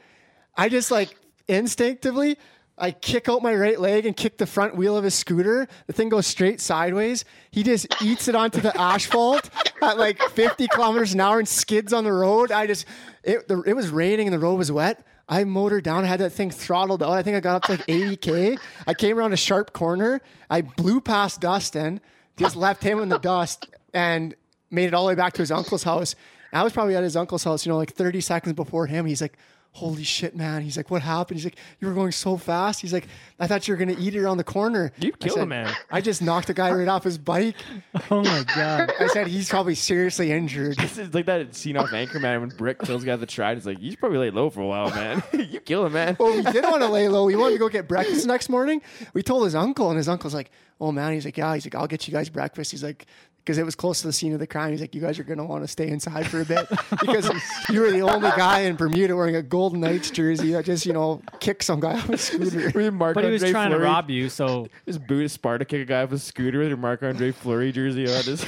I just like instinctively, I kick out my right leg and kick the front wheel of his scooter. The thing goes straight sideways. He just eats it onto the asphalt at like 50 kilometers an hour and skids on the road. I just, it, the, it was raining and the road was wet. I motored down, had that thing throttled out. I think I got up to like 80K. I came around a sharp corner. I blew past Dustin, just left him in the dust and made it all the way back to his uncle's house. And I was probably at his uncle's house, you know, like 30 seconds before him. He's like, Holy shit, man. He's like, What happened? He's like, You were going so fast. He's like, I thought you were going to eat it around the corner. You I killed a man. I just knocked the guy right off his bike. Oh my god. I said, He's probably seriously injured. This is like that scene off Anchorman when Brick kills the guy at the tried. It's like, you should probably lay low for a while, man. you kill him, man. Well, we did want to lay low. We wanted to go get breakfast the next morning. We told his uncle, and his uncle's like, "Oh man," he's like, "Yeah." He's like, "I'll get you guys breakfast." He's like, because it was close to the scene of the crime. He's like, "You guys are gonna want to stay inside for a bit because you were the only guy in Bermuda wearing a Golden Knights jersey that just you know kicked some guy off a scooter." Were you Mark But he was Andre trying to rob you, so His boot is Sparta kick a guy off a scooter with your Marc Andre Fleury jersey on. His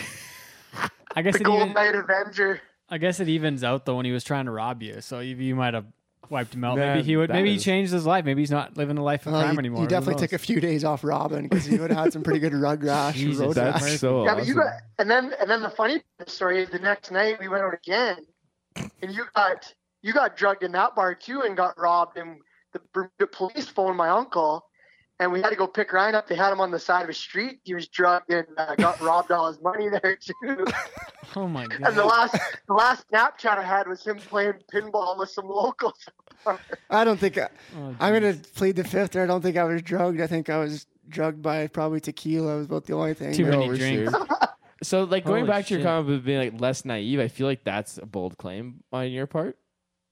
I guess The it Golden even, Knight Avenger. I guess it evens out though when he was trying to rob you. So you, you might have wiped him out. Man, maybe he would. that Maybe he changed his life. Maybe he's not living a life of Well, crime you, anymore. you definitely took a few days off Robin because he would have had some pretty good rug rash. and Jesus, road that's rash. So Yeah, awesome. but you got, and then and then the funny part of the story is the next night we went out again, and you got you got drugged in that bar too and got robbed, and the, the police phoned my uncle, and we had to go pick Ryan up. They had him on the side of a street. He was drugged and uh, got robbed all his money there too. Oh my god! And god. the last the last Snapchat I had was him playing pinball with some locals. I don't think I, Oh, I'm gonna plead the fifth. There, I don't think I was drugged. I think I was drugged by probably tequila. was about the only thing. Too many drinks. So, like going Holy back to your comment of being like less naive, I feel like that's a bold claim on your part,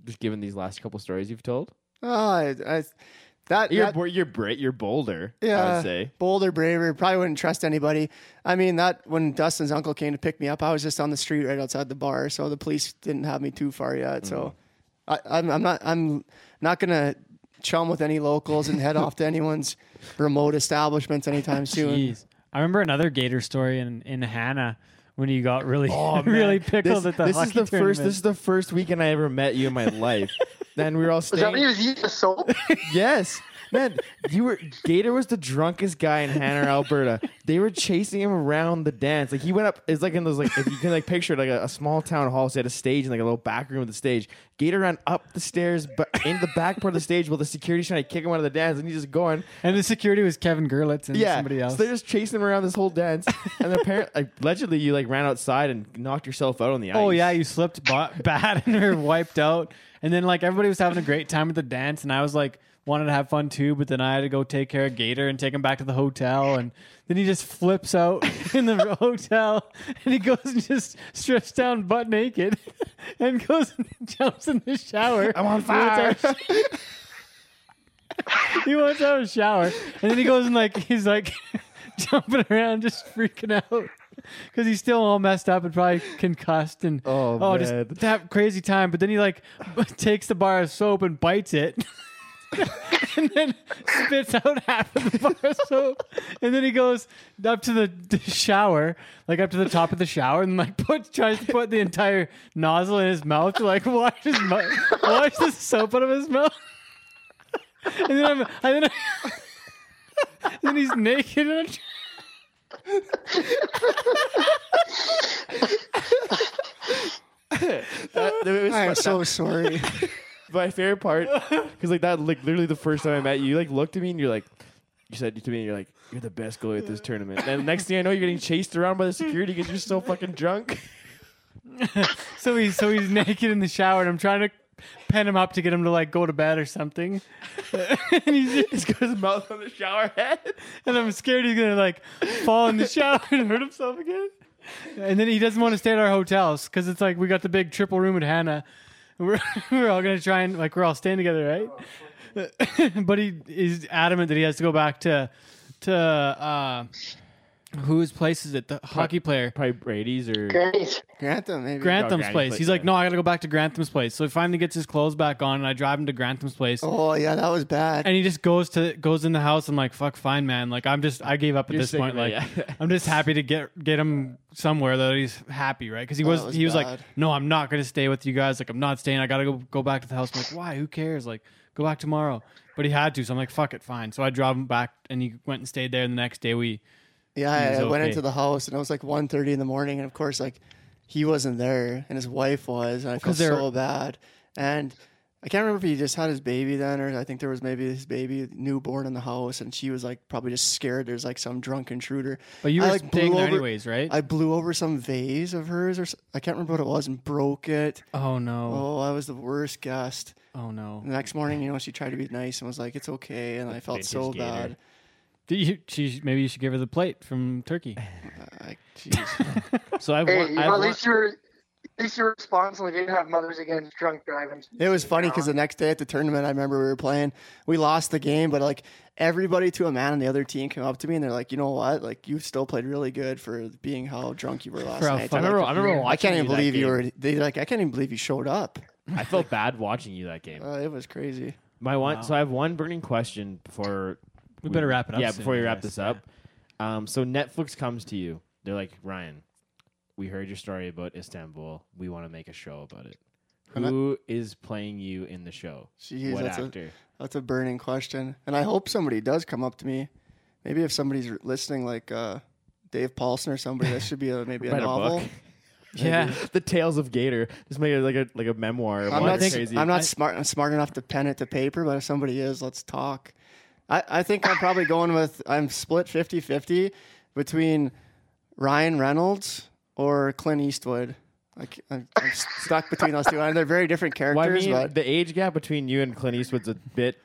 just given these last couple stories you've told. Oh, I, I, that, You're that bo- you're bra- you're bolder. I Yeah. would say. bolder, braver. Probably wouldn't trust anybody. I mean, that when Dustin's uncle came to pick me up, I was just on the street right outside the bar, so the police didn't have me too far yet. So mm. I, I'm, I'm not I'm not gonna chum with any locals and head off to anyone's remote establishments anytime soon. Jeez. I remember another Gator story in, in Hanna when you got really Oh, really pickled this, at the this is hockey the first. This is the first weekend I ever met you in my life. then we were all Was that when he staying. was eating the soap? yes, man. You were Gator was the drunkest guy in Hanna, Alberta. They were chasing him around the dance. Like he went up. It's like in those like if you can like picture it, like a, a small town hall. So they had a stage and like a little back room of the stage. Gator ran up the stairs, but in the back part of the stage while the security's trying to kick him out of the dance, and he's just going. and the security was Kevin Gerlitz and yeah, somebody else. So they're just chasing him around this whole dance, and apparently, like, allegedly, you like ran outside and knocked yourself out on the oh, ice. Oh yeah, you slipped ba- bad and were wiped out. And then like everybody was having a great time at the dance, and I was like wanted to have fun too, but then I had to go take care of Gator and take him back to the hotel, and then he just flips out in the hotel, and he goes and just strips down butt naked, and goes and jumps in the shower. I'm on He wants to fire. he wants to have a shower, and then he goes and like he's like jumping around, just freaking out. Because he's still all messed up and probably concussed and Oh, oh, man. just that crazy time. But then he like takes the bar of soap and bites it, and then spits out half of the bar of soap. And then he goes up to the, the shower, like up to the top of the shower, and like put tries to put the entire nozzle in his mouth to like wash his mouth, wash the soap out of his mouth. and then I'm, and then, I, and then he's naked and. I'm, That- it was I'm so sorry. My favorite part because like that like literally the first time I met you, you like looked at me and you're like, you said to me, you're like, you're the best goalie at this tournament. And next thing I know, you're getting chased around by the security because you're so fucking drunk. So he's so he's naked in the shower, and I'm trying to pen him up to get him to like go to bed or something. and he's He's got his mouth on the shower head. and I'm scared he's gonna like fall in the shower and hurt himself again. And then he doesn't want to stay at our hotels because it's like we got the big triple room at Hanna. We're we're all gonna try and like we're all staying together, right? but he is adamant that he has to go back to to uh, whose place is it? The hockey player. Probably Brady's or Great. Grantham, maybe. Grantham's Granny's place. place, He's like, yeah. no, I gotta go back to Grantham's place. So he finally gets his clothes back on, and I drive him to Grantham's place. Oh yeah, that was bad. And he just goes to goes in the house. And I'm like, fuck, fine, man. Like I'm just, I gave up at You're this sick point. of it, Like yeah. I'm just happy to get get him somewhere that he's happy, right? Because he was, that was he was like, bad. no, I'm not gonna stay with you guys. Like I'm not staying. I gotta go go back to the house. I'm like, why? Who cares? Like go back tomorrow. But he had to, so I'm like, fuck it, fine. So I drove him back, and he went and stayed there. And the next day we, Yeah, I, I went into the house and it was like 1.30 in the morning, and of course, like he wasn't there, and his wife was, and I felt so bad. And I can't remember if he just had his baby then, or I think there was maybe his baby newborn in the house, and she was like probably just scared. There's like some drunk intruder. but you I, were like, staying blew there over- anyways, right? I blew over some vase of hers, or I can't remember what it was, and broke it. oh no, Oh, I was the worst guest. oh no. The next morning, you know, she tried to be nice and was like, "It's okay," and I felt so bad. You, she, maybe you should give her the plate from Turkey. I, jeez. So I've Hey, one, you I've at one, least you were at least you were responsible. You didn't have mothers against drunk driving. It was funny because the next day at the tournament, I remember we were playing. We lost the game, but like everybody to a man on the other team came up to me and they're like, "You know what? Like you still played really good for being how drunk you were last For how night." I remember, like, I remember I can't even you believe you game. were. They like, I can't even believe you showed up. I felt bad watching you that game. Uh, it was crazy. My one. Wow. So I have one burning question before We better wrap it up Yeah, soon, before we wrap guess. this up. Um, so Netflix comes to you. They're like, Ryan, we heard your story about Istanbul. We want to make a show about it. And I- Who is playing you in the show? Jeez, what that's a actor? that's a burning question, and I hope somebody does come up to me. Maybe if somebody's listening, like uh, Dave Paulson or somebody, that should be a maybe a Write a novel. book. Yeah. the Tales of Gator. Just make it like a like a memoir. I'm not. the crazy. I'm not I- smart. I'm smart enough to pen it to paper, but if somebody is, let's talk. I, I think I'm probably going with. I'm split 50-50 between Ryan Reynolds or Clint Eastwood. Like I'm, I'm stuck between those two, and they're very different Well, I characters. mean, but the age gap between you and Clint Eastwood's a bit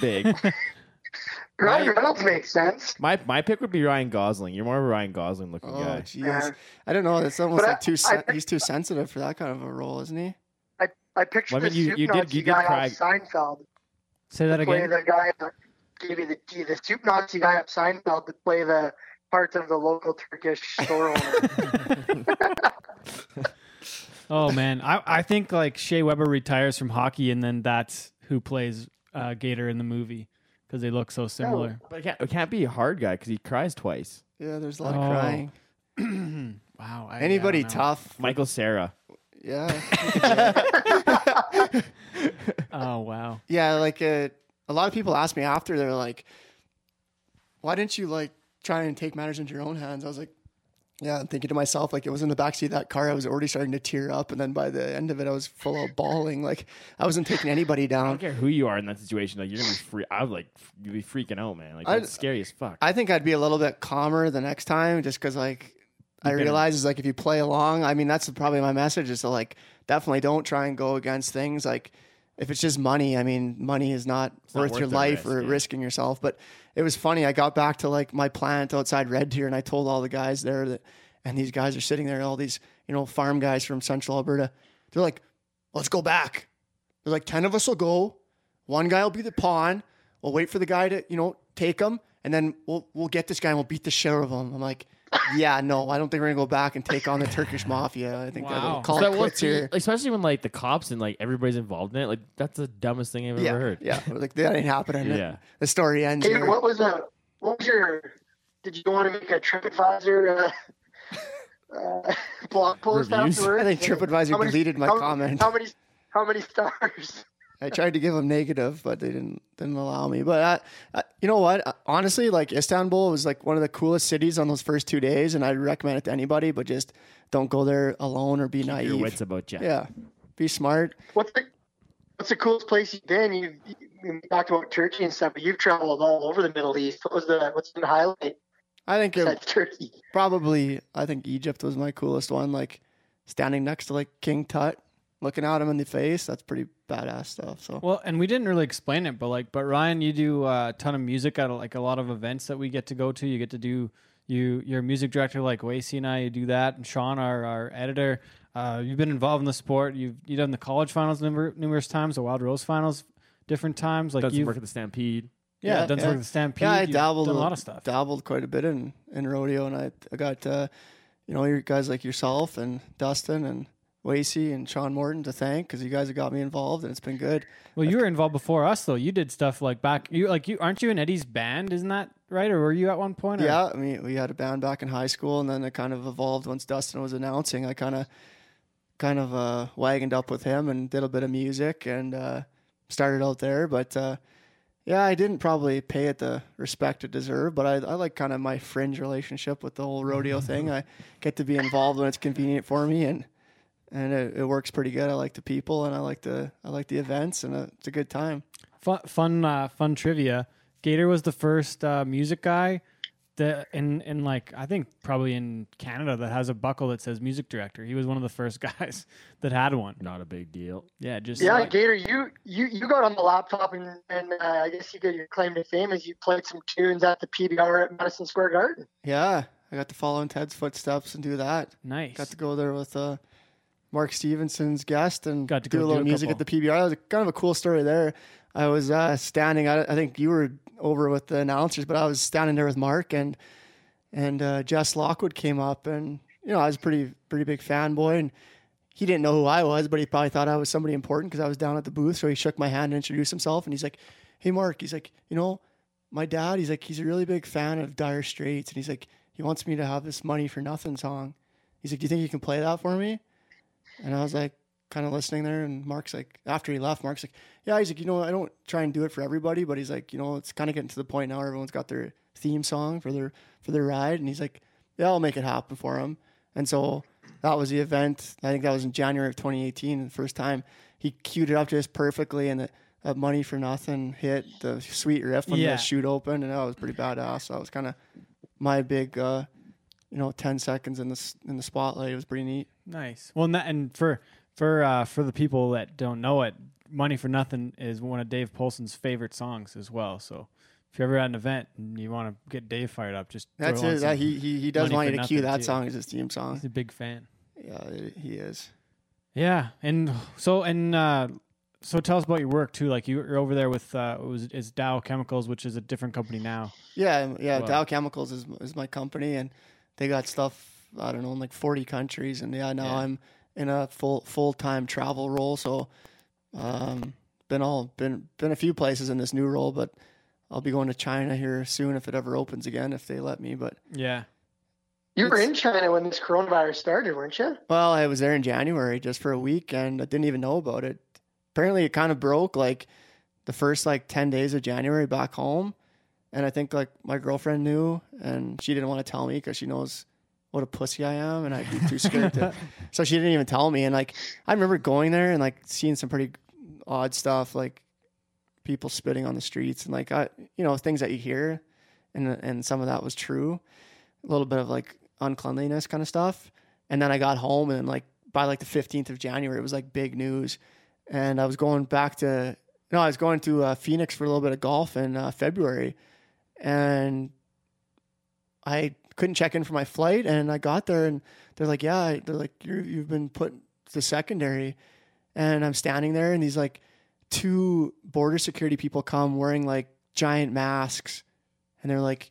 big. Ryan My- Reynolds makes sense. My my pick would be Ryan Gosling. You're more of a Ryan Gosling looking Oh, guy. jeez. Yeah. I don't know. That's almost But I- like too. Sen- think- he's too sensitive for that kind of a role, isn't he? I, I picture Well, I mean, the you- you did- Nazi you did guy cry- Seinfeld Say that again. the guy that gave you the the soup Nazi guy up Seinfeld to play the part of the local Turkish store owner. Oh man, I I think like Shea Weber retires from hockey, and then that's who plays uh, Gator in the movie because they look so similar. But it can't, it can't be a hard guy because he cries twice. Yeah, there's a lot Oh. of crying. wow. I, Anybody I tough? Michael Cera. Yeah. Oh wow. Yeah, like uh, a lot of people ask me after they're like, "Why didn't you like try and take matters into your own hands?" I was like, "Yeah." I'm thinking to myself, like it was in the backseat of that car. I was already starting to tear up, and then by the end of it, I was full of bawling. Like I wasn't taking anybody down. I don't care who you are in that situation. Like you're gonna be free. I would like you'd be freaking out, man. Like I- that's scary as fuck. I think I'd be a little bit calmer the next time, just because like I realize is like if you play along. I mean, that's probably my message is to like definitely don't try and go against things like. If it's just money, I mean, money is not not worth worth your life risk, or yeah. risking yourself. But it was funny. I got back to like my plant outside Red Deer, and I told all the guys there that, and these guys are sitting there, all these you know farm guys from Central Alberta. They're like, "Let's go back." They're like, 10 of us will go. One guy will be the pawn. We'll wait for the guy to you know take him, and then we'll we'll get this guy and we'll beat the shit out of him. I'm like, yeah, no, I don't think we're gonna go back and take on the Turkish mafia. I think that Wow. we'll call So it that quits here. especially when like the cops and like everybody's involved in it. Like that's the dumbest thing I've Yeah, ever heard. yeah, like that ain't happening. Yeah. the story ends. Hey, here. what was a what was your? Did you want to make a TripAdvisor uh, uh, blog post Reviews? afterwards? I think TripAdvisor How many- deleted my how, comment. How many? How many stars? I tried to give them negative, but they didn't didn't allow me. But I, I, you know what? Honestly, like Istanbul was like one of the coolest cities on those first two days, and I'd recommend it to anybody. But just don't go there alone or be Keep naive. your wits about you. Yeah, be smart. What's the What's the coolest place you've been? You you talked about Turkey and stuff, but you've traveled all over the Middle East. What was the What's the highlight I think it, Turkey? probably I think Egypt was my coolest one. Like standing next to like King Tut, looking at him in the face. That's pretty badass stuff. So Well, and we didn't really explain it, but like, but Ryan, you do uh, a ton of music at like a lot of events that we get to go to. You get to do you. You're a music director like Wacy and I. You do that, and Sean, our our editor. Uh, you've been involved in the sport. You've you done the college finals numer- numerous times, the Wild Rose finals, different times. Like you've work at the Stampede. yeah, Yeah, done some yeah. work with the Stampede. yeah, I You've dabbled done a lot of stuff. Dabbled quite a bit in in rodeo, and I I got uh, you know your guys like yourself and Dustin and Wacy and Sean Morton to thank because you guys have got me involved, and it's been good. Well, you were involved before us though. You did stuff like back. You like you aren't you in Eddie's band? Isn't that right? Or were you at one point? Or? Yeah, I mean, we had a band back in high school, and then it kind of evolved once Dustin was announcing. I kind of, kind of uh, wagoned up with him and did a bit of music and uh, started out there. But uh, yeah, I didn't probably pay it the respect it deserved. But I, I like kind of my fringe relationship with the whole rodeo thing. I get to be involved when it's convenient for me, and and it, it works pretty good. I like the people, and I like the I like the events, and uh, it's a good time. fun fun uh, fun trivia. Gator was the first uh, music guy that in in like I think probably in Canada that has a buckle that says music director. He was one of the first guys that had one. Not a big deal. Yeah, just Yeah, like- Gator, you you you got on the laptop and and uh, I guess you got your claim to fame is you played some tunes at the PBR at Madison Square Garden. Yeah, I got to follow in Ted's footsteps and do that. nice. Got to go there with uh, Mark Stevenson's guest and Got to do a little do a music couple. at the PBR. That was kind of a cool story there. I was uh, standing. I, I think you were over with the announcers, but I was standing there with Mark and and uh, Jess Lockwood came up, and you know I was a pretty pretty big fanboy, and he didn't know who I was, but he probably thought I was somebody important because I was down at the booth. So he shook my hand and introduced himself, and he's like, "Hey, Mark," he's like, "You know, my dad, he's like, he's a really big fan of Dire Straits, and he's like, he wants me to have this Money for Nothing song. He's like, do you think you can play that for me? And I was like, kind of listening there, and Mark's like, after he left, Mark's like, yeah, he's like, you know, I don't try and do it for everybody, but he's like, you know, it's kind of getting to the point now where everyone's got their theme song for their for their ride, and he's like, yeah, I'll make it happen for him. And so that was the event. I think that was in January of 2018, the first time he queued it up just perfectly, and the that money for nothing hit the sweet riff when Yeah. the chute opened, and that was pretty badass. So that was kind of my big, uh, you know, 10 seconds in the in the spotlight. It was pretty neat. Nice. Well, and, that, and for for uh, for the people that don't know it, "Money for Nothing" is one of Dave Polson's favorite songs as well. So if you're ever at an event and you want to get Dave fired up, just That's it. That, he, he he does Money want you to cue that too. song as his theme song. He's a big fan. Yeah, he is. Yeah, and so and uh, so tell us about your work too. Like you- you're over there with uh, it was is Dow Chemicals, which is a different company now. Yeah, yeah. Wow. Dow Chemicals is is my company, and they got stuff I don't know in like forty countries, and yeah, now Yeah. I'm in a full full time travel role. So, um, been all been been a few places in this new role, but I'll be going to China here soon if it ever opens again, if they let me. But Yeah, You were in China when this coronavirus started, weren't you? well, I was there in January just for a week, and I didn't even know about it. Apparently, it kind of broke like the first like ten days of January back home, and I think like my girlfriend knew, and she didn't want to tell me because she knows what a pussy I am, and I'd be too scared to. So she didn't even tell me, and like I remember going there and like seeing some pretty odd stuff, like people spitting on the streets, and like I, you know, things that you hear, and and some of that was true, a little bit of like uncleanliness kind of stuff, and then I got home and like by like the fifteenth of January, it was like big news, and I was going back to no, I was going to uh, Phoenix for a little bit of golf in uh, February, and I couldn't check in for my flight, and I got there, and they're like, "Yeah," they're like, You're, "You've been put to secondary," and I'm standing there, and these like two border security people come wearing like giant masks, and they're like,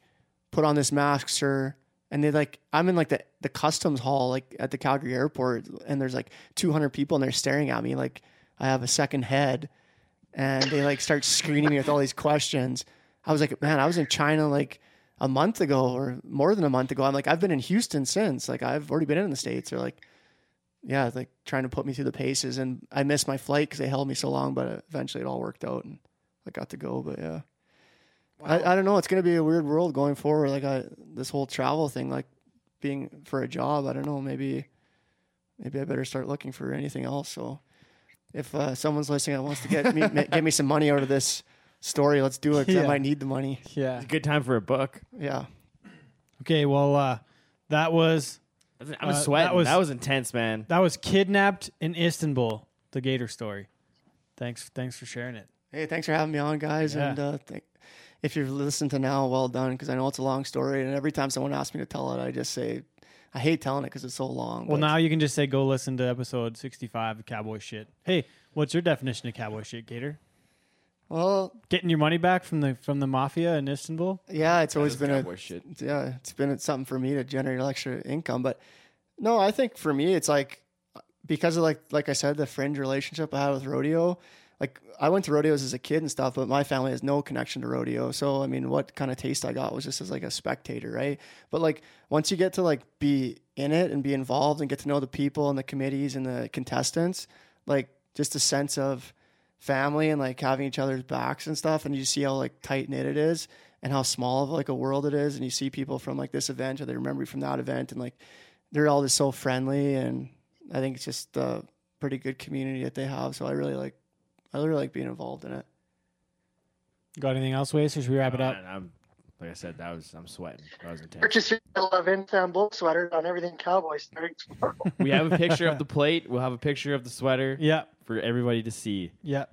"Put on this mask, sir." And they like, I'm in like the the customs hall, like at the Calgary airport, and there's like 200 people, and they're staring at me like I have a second head, and they like start screening me with all these questions. I was like, man, I was in China like a month ago or more than a month ago. I'm like, I've been in Houston since. Like, I've already been in the states. They're like, yeah, like trying to put me through the paces, and I missed my flight because they held me so long. But eventually, it all worked out, and I got to go. But yeah, I, I don't know. It's gonna be a weird world going forward. Like, I this whole travel thing, like being for a job. I don't know. Maybe, maybe I better start looking for anything else. So, if uh, someone's listening that wants to get me get me some money out of this story, let's do it. 'cause Yeah. I might need the money. yeah. It's a good time for a book. Yeah. Okay, well, uh, that was I'm Uh, that sweating. was- that was intense, man. that was kidnapped in Istanbul, the Gator story. Thanks, thanks for sharing it. Hey, thanks for having me on, guys. Yeah. And uh, th- if you've listened to now, well done, because I know it's a long story. And every time someone asks me to tell it, I just say, I hate telling it because it's so long. Well, but- now you can just say go listen to episode sixty-five of Cowboy Shit. Hey, what's your definition of cowboy shit, Gator? Well, Getting your money back from the from the mafia in Istanbul? yeah, it's always been a Cowboy shit. yeah, it's been something for me to generate extra income. But no, I think for me, it's like because of like like I said, the fringe relationship I had with rodeo. Like I went to rodeos as a kid and stuff, but my family has no connection to rodeo. So I mean, what kind of taste I got was just as like a spectator, right? But like once you get to like be in it and be involved and get to know the people and the committees and the contestants, like just a sense of family and like having each other's backs and stuff and you see how like tight knit it is and how small of like a world it is and you see people from like this event or they remember you from that event and like they're all just so friendly and I think it's just a pretty good community that they have so I really like I really like being involved in it. Got anything else, Waste, or should we wrap it up? Man, I'm, like I said, that was I'm sweating. That was intense. Purchase your I love Istanbul sweater on everything Cowboys starting tomorrow. we have a picture of the plate. We'll have a picture of the sweater Yeah, for everybody to see. yeah.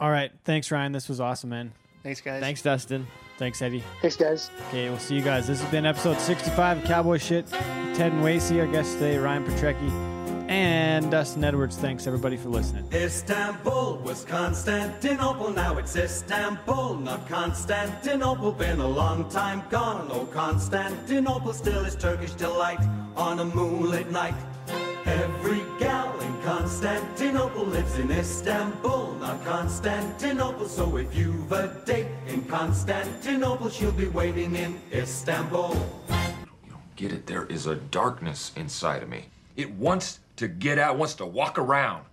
All right. Thanks, Ryan. This was awesome, man. Thanks guys. Thanks, Dustin. Thanks, Eddie. Thanks, guys. Okay, we'll see you guys. This has been episode 65 of Cowboy Shit. Ted and Wasey, our guests today, Ryan Petrecki and Dustin Edwards. Thanks, everybody, for listening. Istanbul was Constantinople, now it's Istanbul, not Constantinople. Been a long time gone, oh Constantinople still is Turkish delight on a moonlit night. Every gal in Constantinople lives in Istanbul, not Constantinople. So if you've a date in Constantinople, she'll be waiting in Istanbul. You don't get it? There is a darkness inside of me. It wants to get out, wants to walk around.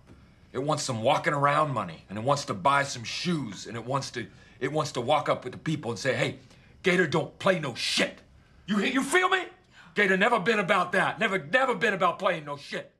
It wants some walking around money, and it wants to buy some shoes, and it wants to it wants to walk up with the people and say, "Hey, Gator don't play no shit." You hear you feel me? Gator never been about that. Never never been about playing no shit.